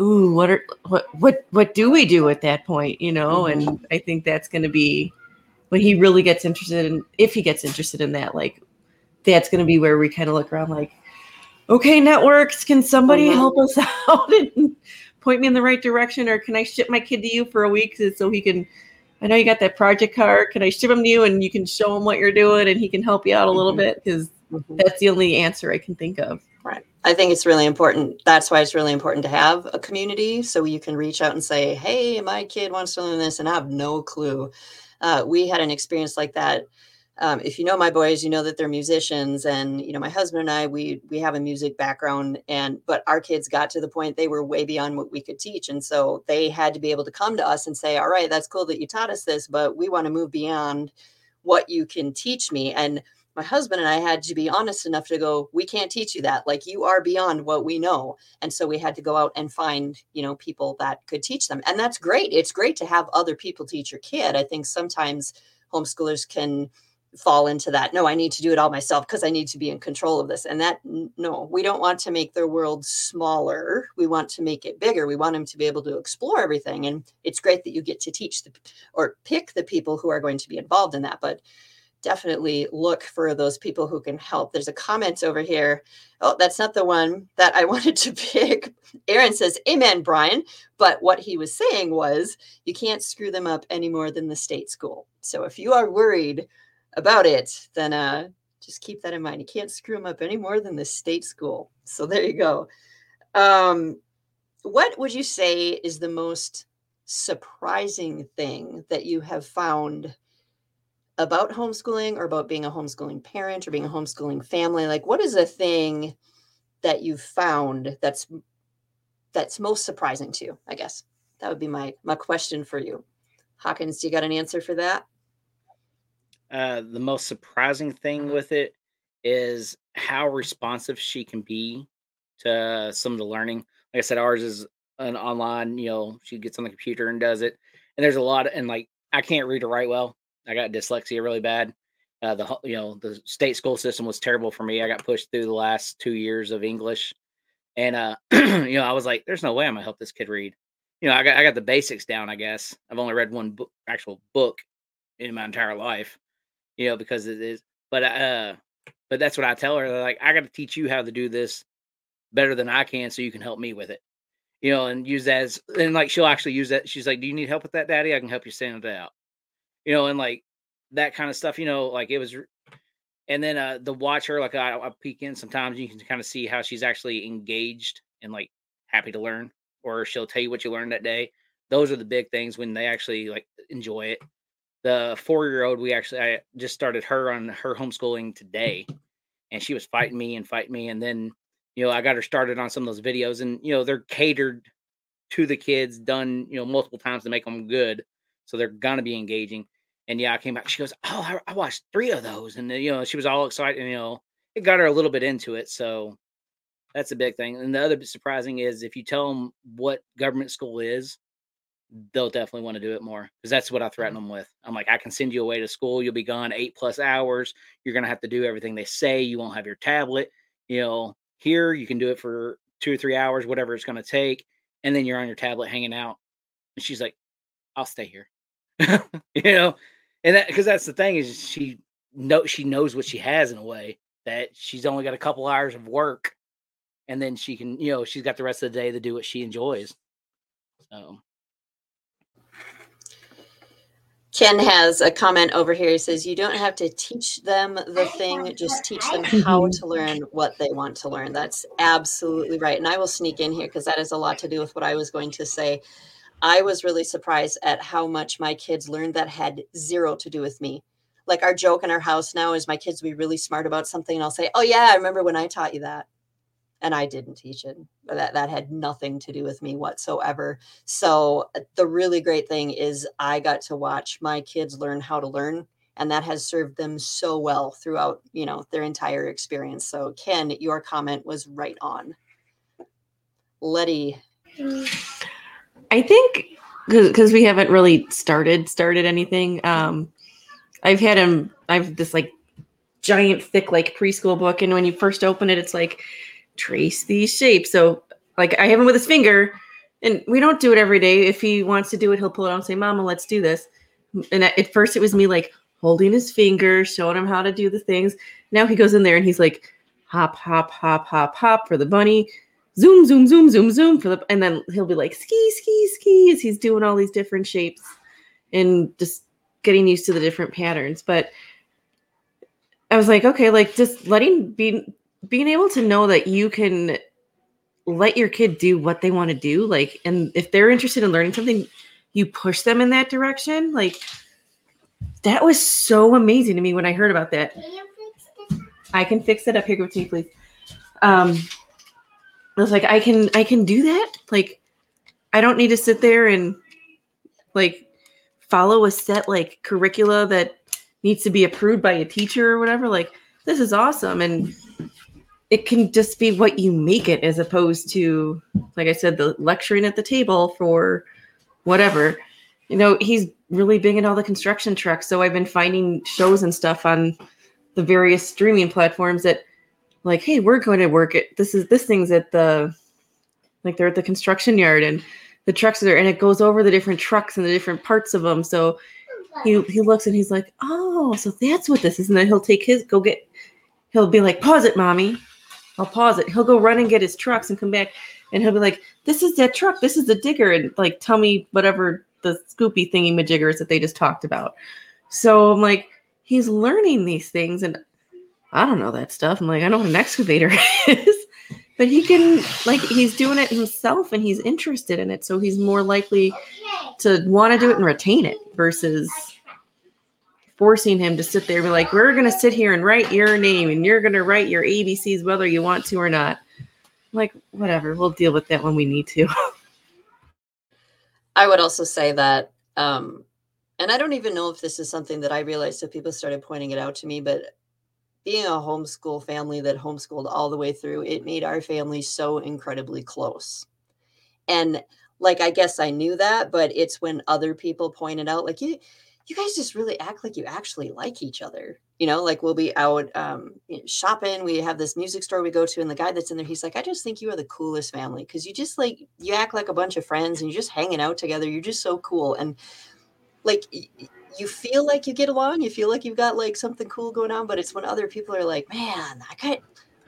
ooh, what are what what what do we do at that point? You know, mm-hmm. and I think that's gonna be when he really gets interested in if he gets interested in that, like that's gonna be where we kind of look around like, okay, networks, can somebody mm-hmm. help us out and point me in the right direction, or can I ship my kid to you for a week so he can? I know you got that project card. Can I ship him to you and you can show him what you're doing and he can help you out a little mm-hmm. bit? Because mm-hmm. that's the only answer I can think of. Right. I think it's really important. That's why it's really important to have a community so you can reach out and say, hey, my kid wants to learn this and I have no clue. Uh, we had an experience like that um, if you know my boys, you know that they're musicians, and you know my husband and I, we we have a music background, and but our kids got to the point they were way beyond what we could teach, and so they had to be able to come to us and say, "All right, that's cool that you taught us this, but we want to move beyond what you can teach me." And my husband and I had to be honest enough to go, "We can't teach you that. Like you are beyond what we know," and so we had to go out and find you know people that could teach them, and that's great. It's great to have other people teach your kid. I think sometimes homeschoolers can fall into that no i need to do it all myself because i need to be in control of this. And that no we don't want to make their world smaller. We want to make it bigger. We want them to be able to explore everything. And it's great that you get to teach the or pick the people who are going to be involved in that. But definitely look for those people who can help there's a comment over here oh that's not the one that i wanted to pick aaron says amen brian but what he was saying was you can't screw them up any more than the state school so if you are worried about it, then uh, just keep that in mind. You can't screw them up any more than the state school. So there you go. Um, what would you say is the most surprising thing that you have found about homeschooling or about being a homeschooling parent or being a homeschooling family? Like, what is a thing that you've found that's that's most surprising to you? I guess that would be my my question for you. Hawkins, do you got an answer for that? Uh, the most surprising thing with it is how responsive she can be to some of the learning. Like I said, ours is an online. You know, she gets on the computer and does it. And there's a lot of, and like I can't read or write well. I got dyslexia really bad. Uh, the you know the state school system was terrible for me. I got pushed through the last two years of English, and uh, you know I was like, "There's no way I'm gonna help this kid read." You know, I got I got the basics down. I guess I've only read one book, actual book in my entire life, you know, because it is. But uh, but that's what I tell her. Like, I got to teach you how to do this better than I can, so you can help me with it. You know, and use that as and like she'll actually use that. She's like, "Do you need help with that, Daddy? I can help you stand it out." You know, and like that kind of stuff. You know, like it was. And then uh, the watcher, like I, I peek in sometimes, you can kind of see how she's actually engaged and like happy to learn, or she'll tell you what you learned that day. Those are the big things when they actually like enjoy it the four year old, we actually I just started her on her homeschooling today, and she was fighting me and fighting me, and then you know I got her started on some of those videos, and you know they're catered to the kids, done you know multiple times to make them good, so they're gonna be engaging. And yeah, I came back. She goes, "Oh, I, I watched three of those," and you know she was all excited. And, you know, it got her a little bit into it, so that's a big thing. And the other surprising is if you tell them what government school is, they'll definitely want to do it more because that's what I threaten mm. them with. I'm like, I can send you away to school. You'll be gone eight plus hours. You're going to have to do everything they say. You won't have your tablet. You know, here you can do it for two or three hours, whatever it's going to take. And then you're on your tablet hanging out. And she's like, I'll stay here. you know, and that because that's the thing is she know she knows what she has in a way that she's only got a couple hours of work, and then she can you know she's got the rest of the day to do what she enjoys. So Ken has a comment over here. He says, You don't have to teach them the thing, just teach them how to learn what they want to learn. That's absolutely right. And I will sneak in here because that has a lot to do with what I was going to say. I was really surprised at how much my kids learned that had zero to do with me. Like our joke in our house now is my kids will be really smart about something, and I'll say, Oh, yeah, I remember when I taught you that and I didn't teach it. That that had nothing to do with me whatsoever. So uh, the really great thing is I got to watch my kids learn how to learn and that has served them so well throughout, you know, their entire experience. So Ken, your comment was right on. Lettie. I think because we haven't really started started anything. Um, I've had him. I've this like giant thick like preschool book, and when you first open it, it's like trace these shapes. So like I have him with his finger, and we don't do it every day. If he wants to do it, he'll pull it out and say, "Mama, let's do this." And at first, it was me like holding his finger, showing him how to do the things. Now he goes in there and he's like, hop, hop, hop, hop, hop for the bunny, zoom, zoom, zoom, zoom, zoom for the, and then he'll be like ski, ski, ski as he's doing all these different shapes and just getting used to the different patterns. But I was like, okay, like just letting be being able to know that you can let your kid do what they want to do like and if they're interested in learning something you push them in that direction like that was so amazing to me when i heard about that. I can fix it up. Here with me please. Um i was like i can i can do that? Like i don't need to sit there and like follow a set like curricula that needs to be approved by a teacher or whatever? Like this is awesome. And it can just be what you make it as opposed to like i said the lecturing at the table for whatever. You know he's really big in all the construction trucks so i've been finding shows and stuff on the various streaming platforms that like hey we're going to work it. This is this thing's at the like they're at the construction yard and the trucks are there and it goes over the different trucks and the different parts of them so he he looks and he's like oh so that's what this is. And then he'll take his go get he'll be like pause it mommy. I'll pause it. He'll go run and get his trucks and come back and he'll be like, This is that truck, this is the digger, and like tell me whatever the scoopy thingy majiggers that they just talked about. So I'm like, he's learning these things and I don't know that stuff. I'm like, I know what an excavator is. but he can like he's doing it himself and he's interested in it. So he's more likely to want to do it and retain it versus forcing him to sit there and be like, we're going to sit here and write your name and you're going to write your ABCs whether you want to or not. I'm like, whatever, we'll deal with that when we need to. I would also say that, um, and I don't even know if this is something that I realized so people started pointing it out to me, but being a homeschool family that homeschooled all the way through, it made our family so incredibly close. And like, I guess I knew that, but it's when other people pointed out, like, you, you guys just really act like you actually like each other. You know, like we'll be out um, shopping. We have this music store we go to, and the guy that's in there, he's like, I just think you are the coolest family because you just like, you act like a bunch of friends and you're just hanging out together. You're just so cool. And like, you feel like you get along, you feel like you've got like something cool going on, but it's when other people are like, man, I got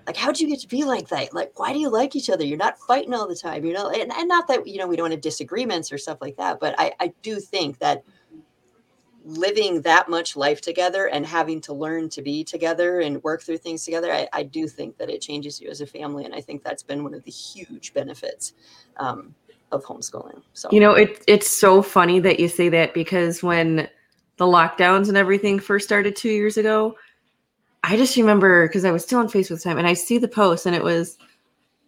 like how'd you get to be like that like why do you like each other you're not fighting all the time you know and, and not that you know we don't have disagreements or stuff like that but I, I do think that living that much life together and having to learn to be together and work through things together, I, I do think that it changes you as a family. And I think that's been one of the huge benefits um, of homeschooling. So, you know, it, it's so funny that you say that because when the lockdowns and everything first started two years ago, I just remember because I was still on Facebook time and I see the post and it was,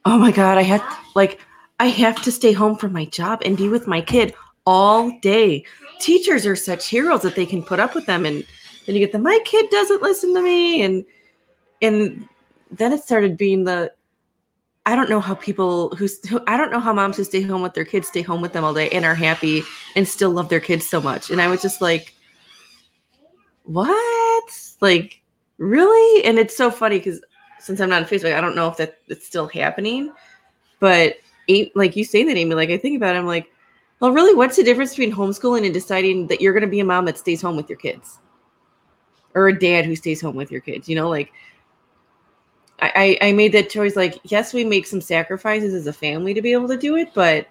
oh my God, I have like, I have to stay home from my job and be with my kid all day teachers are such heroes that they can put up with them and then you get the my kid doesn't listen to me and and then it started being the I don't know how people who, who I don't know how moms who stay home with their kids stay home with them all day and are happy and still love their kids so much. And I was just like, what? Like, really? And it's so funny because since I'm not on Facebook, I don't know if that it's still happening. But like you say that, Amy, like I think about it, I'm like, Well, really, what's the difference between homeschooling and deciding that you're going to be a mom that stays home with your kids? Or a dad who stays home with your kids? You know, like I, I made that choice. Like, yes, we make some sacrifices as a family to be able to do it, but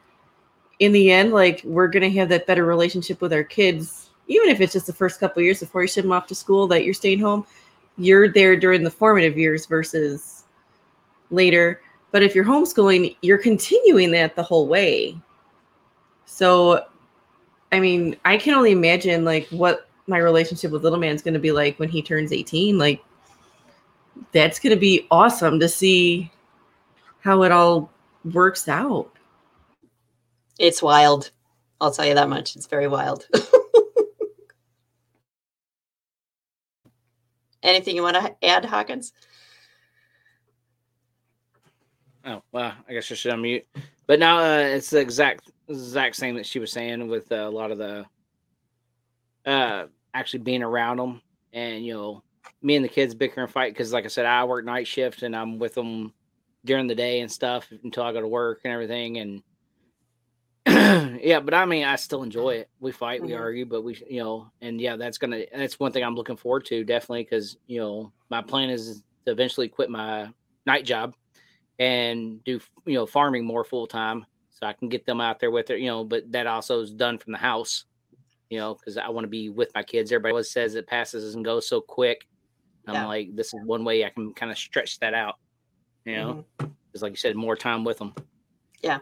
in the end, like we're gonna have that better relationship with our kids, even if it's just the first couple years before you ship them off to school that you're staying home. You're there during the formative years versus later. But if you're homeschooling, you're continuing that the whole way. So, I mean, I can only imagine like what my relationship with little man's going to be like when he turns 18. Like, that's going to be awesome to see how it all works out. It's wild. I'll tell you that much. It's very wild. Anything you want to add, Hawkins? Oh well, I guess I should unmute. But now uh, it's the exact exact same that she was saying with uh, a lot of the uh, actually being around them, and you know, me and the kids bicker and fight because, like I said, I work night shift and I'm with them during the day and stuff until I go to work and everything. And yeah, but I mean, I still enjoy it. We fight, mm-hmm. we argue, but we, you know, and yeah, that's gonna that's one thing I'm looking forward to definitely because you know my plan is to eventually quit my night job and do you know farming more full time so I can get them out there with it, you know. But that also is done from the house, you know, because I want to be with my kids. Everybody always says it passes and goes so quick. I'm yeah. like, this is one way I can kind of stretch that out, you know, because mm-hmm. like you said, more time with them. Yeah,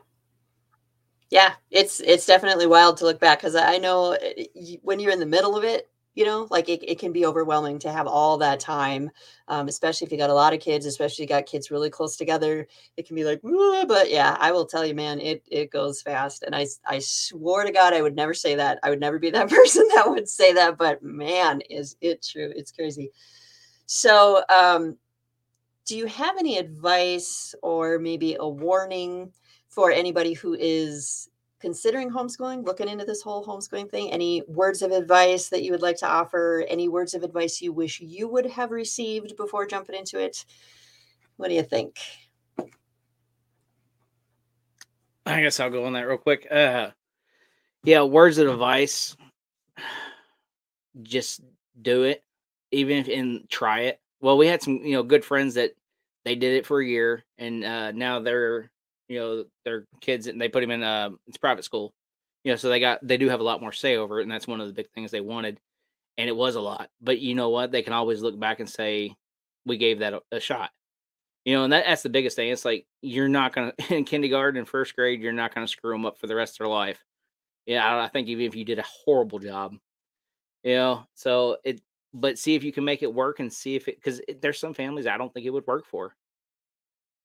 yeah, it's it's definitely wild to look back because I know eh, when you're in the middle of it, you know like it, it can be overwhelming to have all that time um, especially if you got a lot of kids especially you got kids really close together it can be like but yeah i will tell you man it it goes fast and i i swore to god i would never say that i would never be that person that would say that but man is it true it's crazy. So um do you have any advice or maybe a warning for anybody who is considering homeschooling, looking into this whole homeschooling thing, any words of advice that you would like to offer? Any words of advice you wish you would have received before jumping into it? What do you think? I guess I'll go on that real quick. Uh, yeah, words of advice. Just do it, even if and try it. Well, we had some, you know, good friends that they did it for a year, and uh, now they're you know their kids and they put him in a it's private school. You know so they got they do have a lot more say over it and that's one of the big things they wanted and it was a lot. But you know what? They can always look back and say we gave that a, a shot. You know and that, that's the biggest thing. It's like you're not gonna in kindergarten and first grade you're not gonna screw them up for the rest of their life. Yeah I, I think even if you did a horrible job you know so it but see if you can make it work and see if it because there's some families i don't think it would work for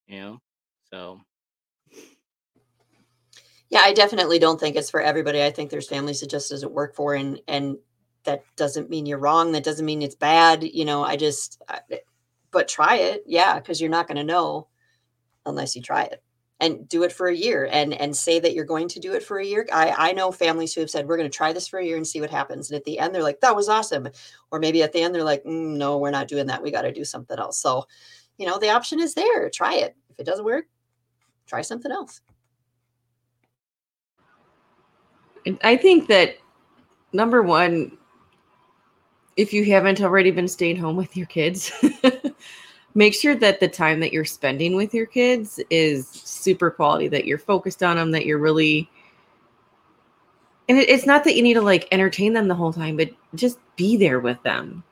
you know so yeah, I definitely don't think it's for everybody. I think there's families it just doesn't work for, and and that doesn't mean you're wrong. That doesn't mean it's bad. You know, I just, I, but try it, yeah, because you're not going to know unless you try it and do it for a year and and say that you're going to do it for a year. I I know families who have said we're going to try this for a year and see what happens, and at the end they're like that was awesome, or maybe at the end they're like mm, no, we're not doing that. We got to do something else. So, you know, the option is there. Try it. If it doesn't work, try something else. I think that number one, if you haven't already been staying home with your kids, make sure that the time that you're spending with your kids is super quality, that you're focused on them, that you're really. And it's not that you need to like entertain them the whole time, but just be there with them.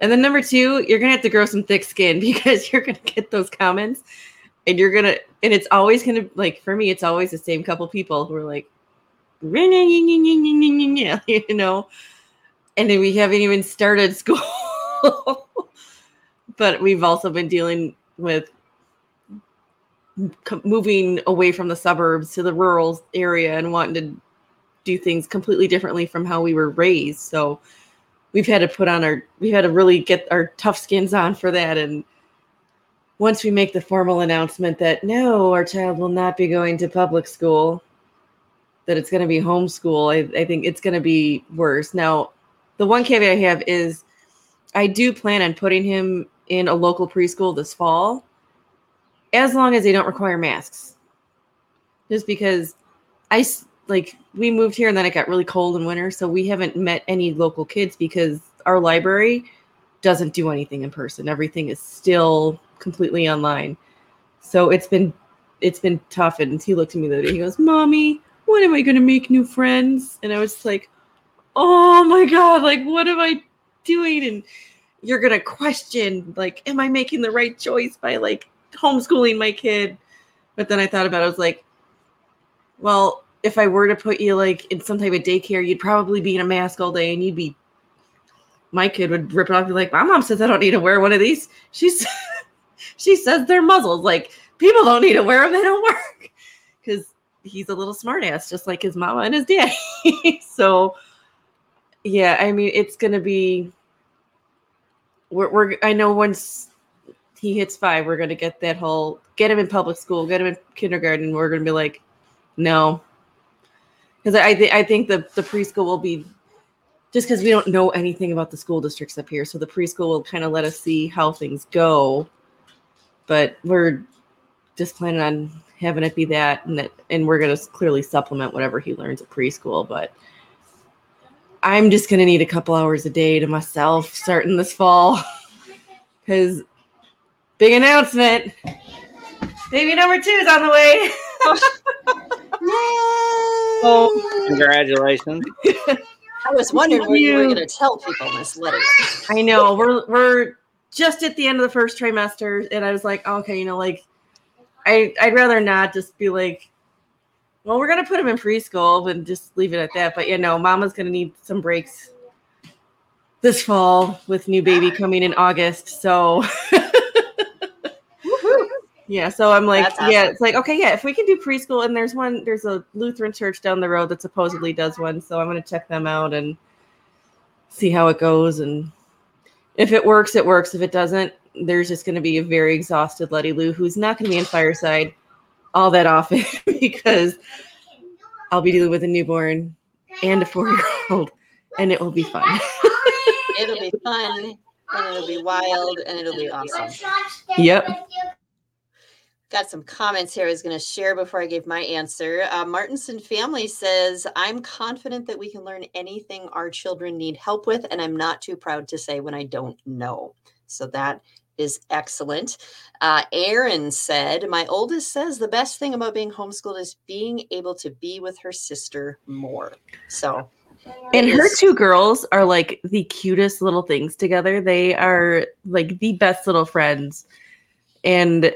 And then number two, you're gonna have to grow some thick skin because you're gonna get those comments, and you're gonna, and it's always gonna like for me, it's always the same couple people who are like, you know, and then we haven't even started school. but we've also been dealing with moving away from the suburbs to the rural area and wanting to do things completely differently from how we were raised. So we've had to put on our we've had to really get our tough skins on for that and once we make the formal announcement that no our child will not be going to public school that it's going to be homeschool, I, I think it's going to be worse. Now, the one caveat I have is I do plan on putting him in a local preschool this fall, as long as they don't require masks. Just because I, like we moved here and then it got really cold in winter, so we haven't met any local kids because our library doesn't do anything in person. Everything is still completely online. So it's been it's been tough. And he looked at me the other day. He goes, "Mommy, when am I going to make new friends?" And I was like, "Oh my god! Like, what am I doing?" And you're gonna question, like, am I making the right choice by like homeschooling my kid? But then I thought about it. I was like, well, if I were to put you like in some type of daycare, you'd probably be in a mask all day, and you'd be. My kid would rip it off and be like, "My mom says I don't need to wear one of these." She's, she says they're muzzles. Like people don't need to wear them; they don't work. Because he's a little smartass, just like his mama and his daddy. so, yeah, I mean, it's gonna be. We're, we're I know once he hits five, we're gonna get that whole get him in public school, get him in kindergarten. We're gonna be like, no, because I th- I think the the preschool will be just because we don't know anything about the school districts up here, so the preschool will kind of let us see how things go. But we're just planning on having it be that, and that, and we're gonna clearly supplement whatever he learns at preschool. But I'm just gonna need a couple hours a day to myself starting this fall, because big announcement. Baby number two is on the way. Oh, Congratulations. I was wondering Thank what you were going to tell people, Miss Lettie. I know we're we're just at the end of the first trimester, and I was like, okay, you know, like I I'd rather not just be like, well, we're gonna put him in preschool and just leave it at that. But you know, Mama's gonna need some breaks this fall with new baby coming in August. So yeah, so I'm like, That's yeah, it's like okay, yeah, if we can do preschool, and there's one, there's a Lutheran church down the road that supposedly does one, so I'm gonna check them out and see how it goes and if it works, it works. If it doesn't, there's just going to be a very exhausted Lettie Lou who's not going to be in Fireside all that often because I'll be dealing with a newborn and a four year old, and it will be fun. It'll be fun and it'll be wild and it'll be awesome. Yep. Got some comments here I was going to share before I gave my answer. Uh, Martinson family says, I'm confident that we can learn anything our children need help with, and I'm not too proud to say when I don't know. So that is excellent. Uh, Aaron said, My oldest says the best thing about being homeschooled is being able to be with her sister more. So, And her two girls are like the cutest little things together. They are like the best little friends. And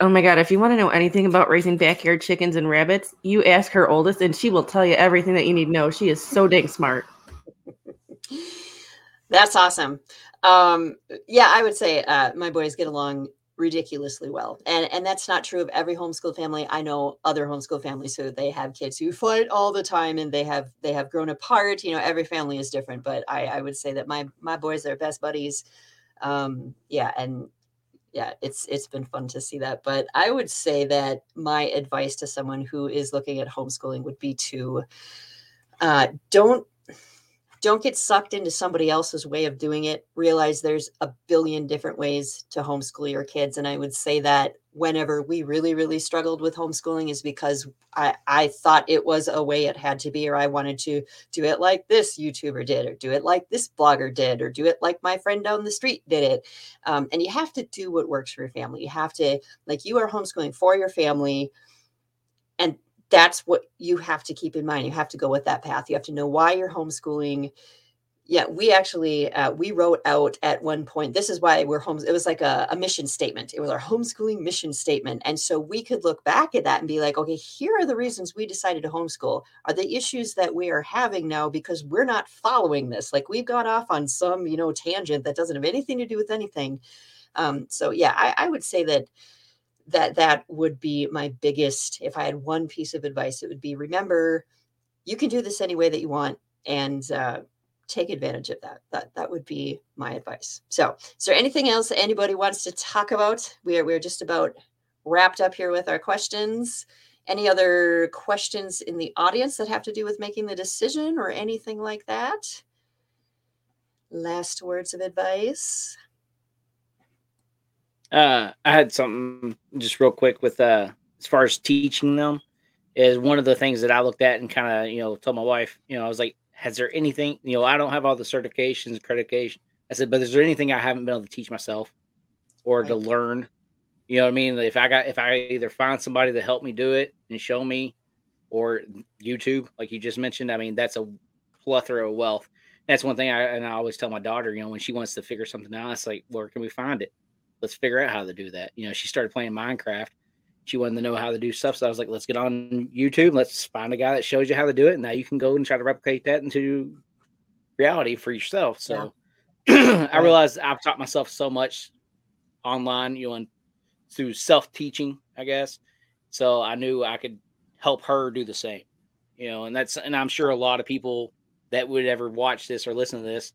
oh my God, if you want to know anything about raising backyard chickens and rabbits, you ask her oldest and she will tell you everything that you need to know. She is so dang smart. That's awesome. Um, yeah, I would say uh, my boys get along ridiculously well, and and that's not true of every homeschool family. I know other homeschool families who they have kids who fight all the time, and they have they have grown apart. You know, every family is different, but I I would say that my my boys are best buddies. Um, yeah, and yeah, it's it's been fun to see that. But I would say that my advice to someone who is looking at homeschooling would be to uh, don't don't get sucked into somebody else's way of doing it. Realize there's a billion different ways to homeschool your kids. And I would say that whenever we really, really struggled with homeschooling is because I, I thought it was a way it had to be, or I wanted to do it like this YouTuber did, or do it like this blogger did, or do it like my friend down the street did it. Um, and you have to do what works for your family. You have to, like, you are homeschooling for your family. That's what you have to keep in mind. You have to go with that path. You have to know why you're homeschooling. Yeah, we actually uh, we wrote out at one point. This is why we're homes. It was like a, a mission statement. It was our homeschooling mission statement, and so we could look back at that and be like, okay, here are the reasons we decided to homeschool. Are the issues that we are having now because we're not following this? Like we've gone off on some you know tangent that doesn't have anything to do with anything. Um, so yeah, I, I would say that that that would be my biggest if i had one piece of advice it would be remember you can do this any way that you want and uh, take advantage of that. That that would be my advice. So is there anything else anybody wants to talk about? We are we're just about wrapped up here with our questions. Any other questions in the audience that have to do with making the decision or anything like that? Last words of advice Uh, I had something just real quick with uh, as far as teaching them is one of the things that I looked at and kind of, you know, told my wife, you know, I was like, has there anything, you know, I don't have all the certifications, accreditation. I said, but is there anything I haven't been able to teach myself or right. to learn? You know what I mean? If I got, if I either find somebody to help me do it and show me, or YouTube, like you just mentioned, I mean, that's a plethora of wealth. That's one thing I and I always tell my daughter, you know, when she wants to figure something out, it's like, where can we find it? Let's figure out how to do that. You know, she started playing Minecraft she wanted to know how to do stuff. So I was like, let's get on YouTube. Let's find a guy that shows you how to do it. And now you can go and try to replicate that into reality for yourself. So yeah. I realized I've taught myself so much online, you know, and through self teaching, I guess. So I knew I could help her do the same, you know, and that's, and I'm sure a lot of people that would ever watch this or listen to this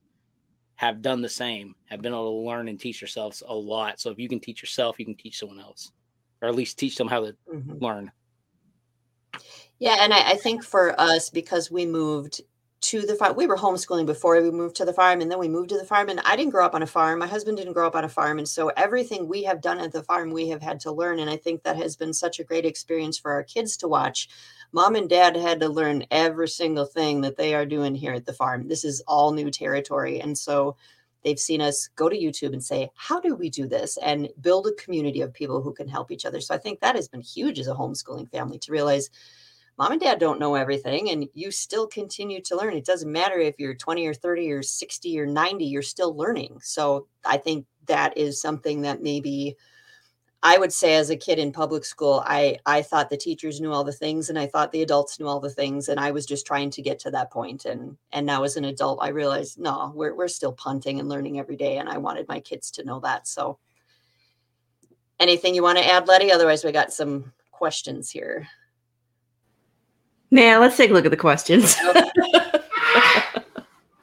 have done the same, have been able to learn and teach yourselves a lot. So if you can teach yourself, you can teach someone else or at least teach them how to mm-hmm. learn. Yeah, and I, I, think for us, because we moved to the farm, we were homeschooling before we moved to the farm, and then we moved to the farm. And I didn't grow up on a farm. My husband didn't grow up on a farm, and so everything we have done at the farm, we have had to learn. And I think that has been such a great experience for our kids to watch. Mom and dad had to learn every single thing that they are doing here at the farm. This is all new territory, and so They've seen us go to YouTube and say, How do we do this? and build a community of people who can help each other. So I think that has been huge as a homeschooling family to realize mom and dad don't know everything and you still continue to learn. It doesn't matter if you're 20 or 30 or 60 or 90, you're still learning. So I think that is something that maybe I would say as a kid in public school, I I thought the teachers knew all the things and I thought the adults knew all the things and I was just trying to get to that point and and now as an adult I realized no, we're we're still punting and learning every day and I wanted my kids to know that. So anything you want to add, Lettie? Otherwise we got some questions here. Now let's take a look at the questions.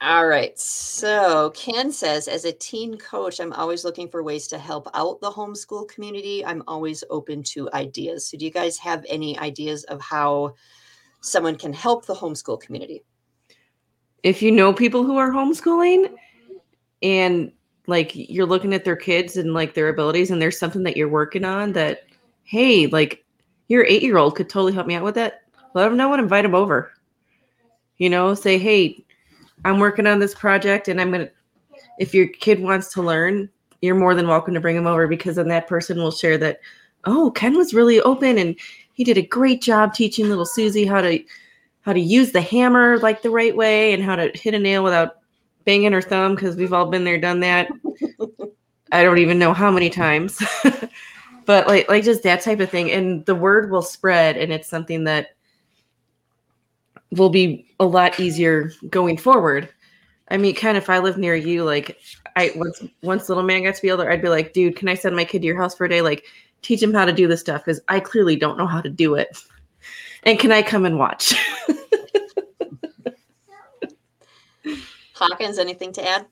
All right. So Ken says, as a teen coach, I'm always looking for ways to help out the homeschool community. I'm always open to ideas. So, do you guys have any ideas of how someone can help the homeschool community? If you know people who are homeschooling and like you're looking at their kids and like their abilities, and there's something that you're working on that, hey, like your eight year old could totally help me out with that, let them know and invite them over. You know, say, hey, I'm working on this project and I'm going to, if your kid wants to learn, you're more than welcome to bring them over because then that person will share that, oh, Ken was really open and he did a great job teaching little Susie how to, how to use the hammer like the right way and how to hit a nail without banging her thumb because we've all been there, done that. I don't even know how many times. but like like just that type of thing and the word will spread and it's something that will be a lot easier going forward. I mean, kind of if I live near you, like I once once little man got to be older, I'd be like, dude, can I send my kid to your house for a day? Like, teach him how to do this stuff because I clearly don't know how to do it. And can I come and watch? Hawkins, anything to add?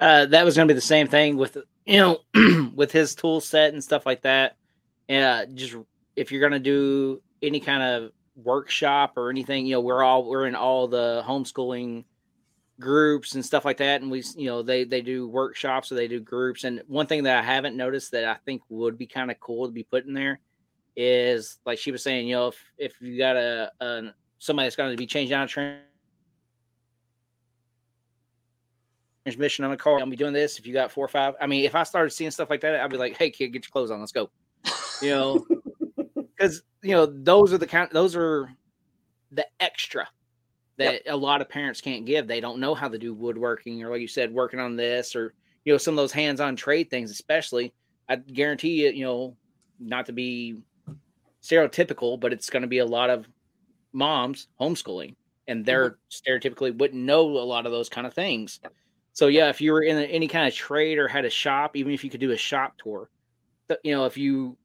Uh, that was going to be the same thing with you know with his tool set and stuff like that. Yeah, uh, just if you're going to do any kind of workshop or anything, you know, we're all we're in all the homeschooling groups and stuff like that. And we you know they they do workshops or they do groups. And one thing that i haven't noticed that i think would be kind of cool to be put in there is like she was saying you know if if you got a, a somebody that's going to be changing out a transmission on a car i'll be doing this. If you got four or five i mean if i started seeing stuff like that i'd be like hey kid get your clothes on. Let's go. You know? Because you know those are the kind those are the extra that yep. a lot of parents can't give. They don't know how to do woodworking or like you said, working on this or you know some of those hands-on trade things, especially. I guarantee you, you know, not to be stereotypical, but it's going to be a lot of moms homeschooling, and they're mm-hmm. stereotypically wouldn't know a lot of those kind of things. So yeah, if you were in any kind of trade or had a shop, even if you could do a shop tour, you know, if you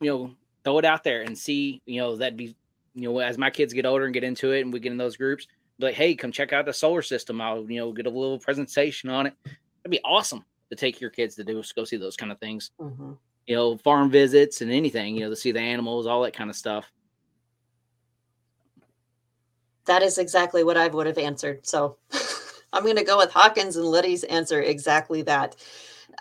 you know throw it out there and see, you know, that'd be, you know, as my kids get older and get into it and we get in those groups, like, hey, come check out the solar system. I'll, you know, get a little presentation on it. It'd be awesome to take your kids to do go see those kind of things. Mm-hmm. You know, farm visits and anything, you know, to see the animals, all that kind of stuff. That is exactly what I would have answered. So I'm going to go with Hawkins and Lettie's answer exactly that.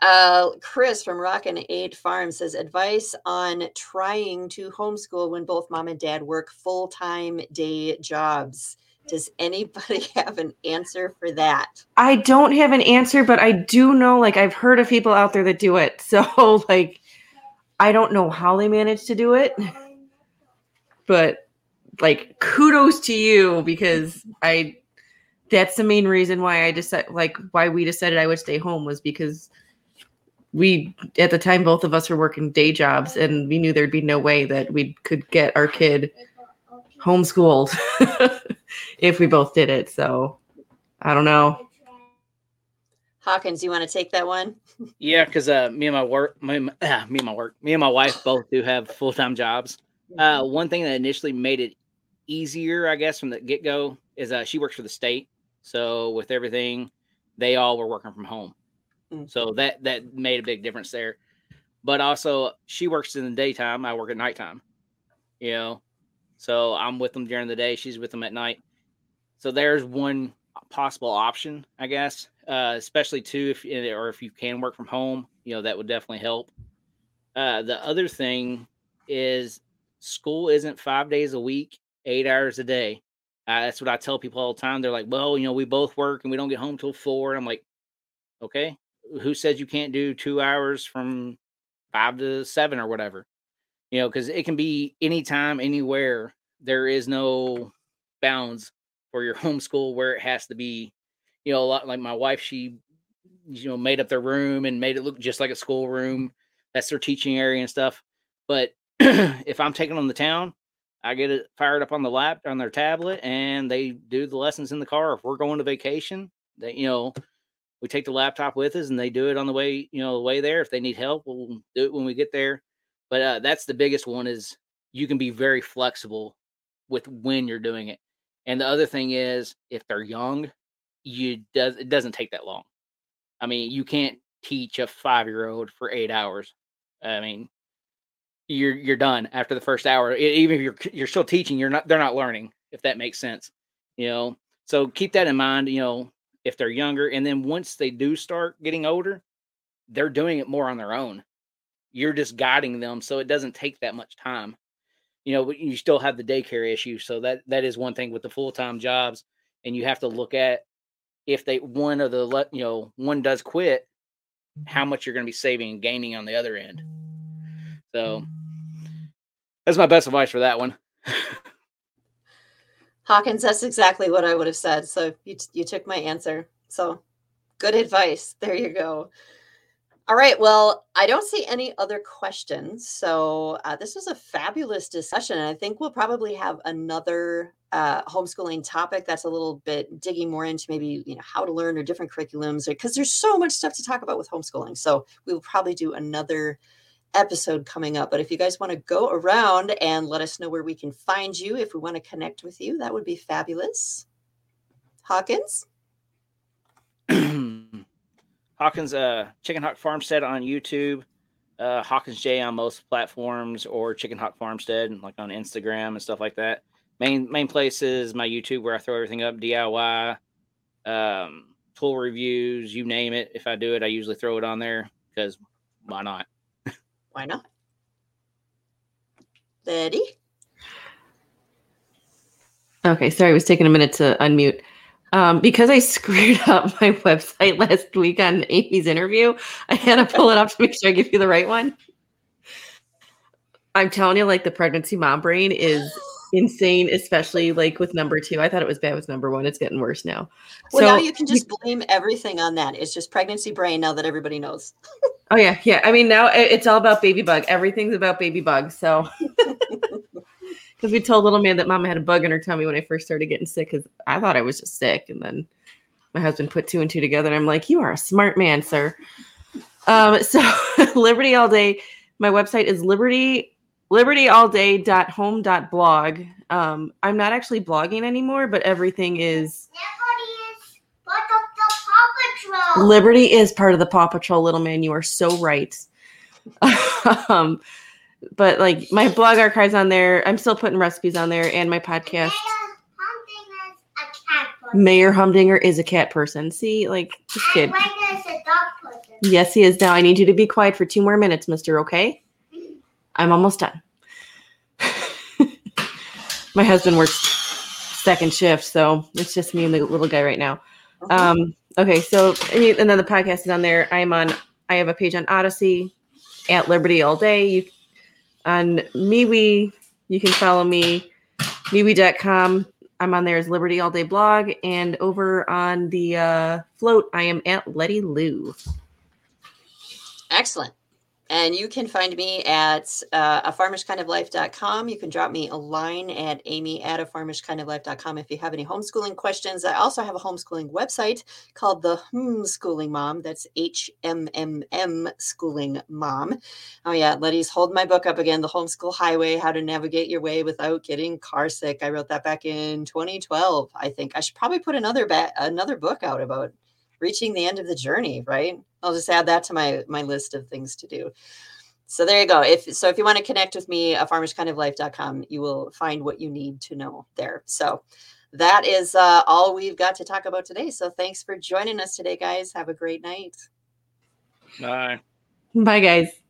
Uh, Chris from Rockin' Eight Farm says advice on trying to homeschool when both mom and dad work full time day jobs. Does anybody have an answer for that? I don't have an answer, but I do know like I've heard of people out there that do it. So like I don't know how they manage to do it, but like kudos to you because I that's the main reason why I decided like why we decided I would stay home was because we at the time both of us were working day jobs and we knew there'd be no way that we could get our kid homeschooled if we both did it. So I don't know. Hawkins, you want to take that one? Yeah, because uh, me and my work, my, uh, me and my work, me and my wife both do have full time jobs. Uh, one thing that initially made it easier, I guess, from the get go is uh, she works for the state, so with everything, they all were working from home, Mm. so that that made a big difference there. But also, she works in the daytime. I work at nighttime. You know, so I'm with them during the day. She's with them at night. So there's one possible option, I guess. Uh, especially too, if or if you can work from home, you know that would definitely help. Uh, the other thing is school isn't five days a week, eight hours a day. Uh, that's what I tell people all the time. They're like, "Well, you know, we both work and we don't get home till four. I'm like, "Okay, who says you can't do two hours from five to seven or whatever?" You know, because it can be anytime, anywhere. There is no bounds for your homeschool where it has to be. You know, a lot like my wife, she you know made up their room and made it look just like a school room. That's their teaching area and stuff. But if I'm taking them to town, I get it fired up on the lap on their tablet, and they do the lessons in the car. If we're going to vacation, they you know we take the laptop with us, and they do it on the way you know the way there. If they need help, we'll do it when we get there. But uh, that's the biggest one is you can be very flexible with when you're doing it. And the other thing is if they're young, you does it doesn't take that long. I mean, you can't teach a five year old for eight hours. I mean, you're you're done after the first hour. Even if you're you're still teaching, you're not they're not learning. If that makes sense, you know. So keep that in mind. You know, if they're younger, and then once they do start getting older, they're doing it more on their own. You're just guiding them, so it doesn't take that much time. You know, but you still have the daycare issue, so that that is one thing with the full time jobs, and you have to look at if they one of the you know one does quit, how mm-hmm. much you're going to be saving and gaining on the other end. So mm-hmm. that's my best advice for that one. Hawkins, that's exactly what I would have said. So you, t- you took my answer. So good advice. There you go. All right. Well, I don't see any other questions. So uh, this was a fabulous discussion. And I think we'll probably have another uh, homeschooling topic that's a little bit digging more into maybe, you know, how to learn or different curriculums because there's so much stuff to talk about with homeschooling. So we will probably do another episode coming up. But if you guys want to go around and let us know where we can find you, if we want to connect with you, that would be fabulous. Hawkins? Hawkins uh Chicken Hawk Farmstead on YouTube, uh Hawkins J on most platforms or Chicken Hawk Farmstead like on Instagram and stuff like that. Main main place is my YouTube where I throw everything up DIY, um, tool reviews, you name it. If I do it, I usually throw it on there because why not? Why not? Betty? Okay, sorry, it was taking a minute to unmute. Um, because I screwed up my website last week on Amy's interview, I had to pull it up to make sure I give you the right one. I'm telling you, like the pregnancy mom brain is insane, especially like with number two. I thought it was bad with number one. It's getting worse now. Well, so now you can just blame everything on that. It's just pregnancy brain now that everybody knows. Oh yeah, yeah. I mean, now it's all about baby bug. Everything's about baby bug. So, because we told little man that mama had a bug in her tummy when I first started getting sick, because I thought I was just sick, and then my husband put two and two together, and I'm like, "You are a smart man, sir." Um, so Liberty All Day. My website is liberty libertyallday.home.blog. Um, I'm not actually blogging anymore, but everything is is part of the Paw Patrol. Liberty is part of the Paw Patrol, little man. You are so right. um, but like my blog archives on there, I'm still putting recipes on there, and my podcast. Mayor Humdinger is a cat person. See, like this kid. dog person. Yes, he is now. I need you to be quiet for two more minutes, mister, okay? I'm almost done. My husband works second shift, so it's just me and the little guy right now. Okay. Um, okay, so and, and then the podcast is on there. I'm on. I have a page on Odysee at Liberty All Day. You on MeWe. You can follow me MeWe.com. I'm on there as Liberty All Day blog, and over on the uh, Flote, I am at Lettie Lou. Excellent. And you can find me at uh, farmishkindoflife.com. You can drop me a line at amy at afarmishkindoflife.com if you have any homeschooling questions. I also have a homeschooling website called the Homeschooling Mom. That's H M M M Schooling Mom. Oh, yeah. Lettie's hold my book up again The Homeschool Highway How to Navigate Your Way Without Getting Car Sick. I wrote that back in 2012, I think. I should probably put another, ba- another book out about reaching the end of the journey, right? I'll just add that to my my list of things to do. So there you go. If so, if you want to connect with me, afarmishkindoflife.com, you will find what you need to know there. So that is uh, all we've got to talk about today. So thanks for joining us today, guys. Have a great night. Bye. Bye, guys.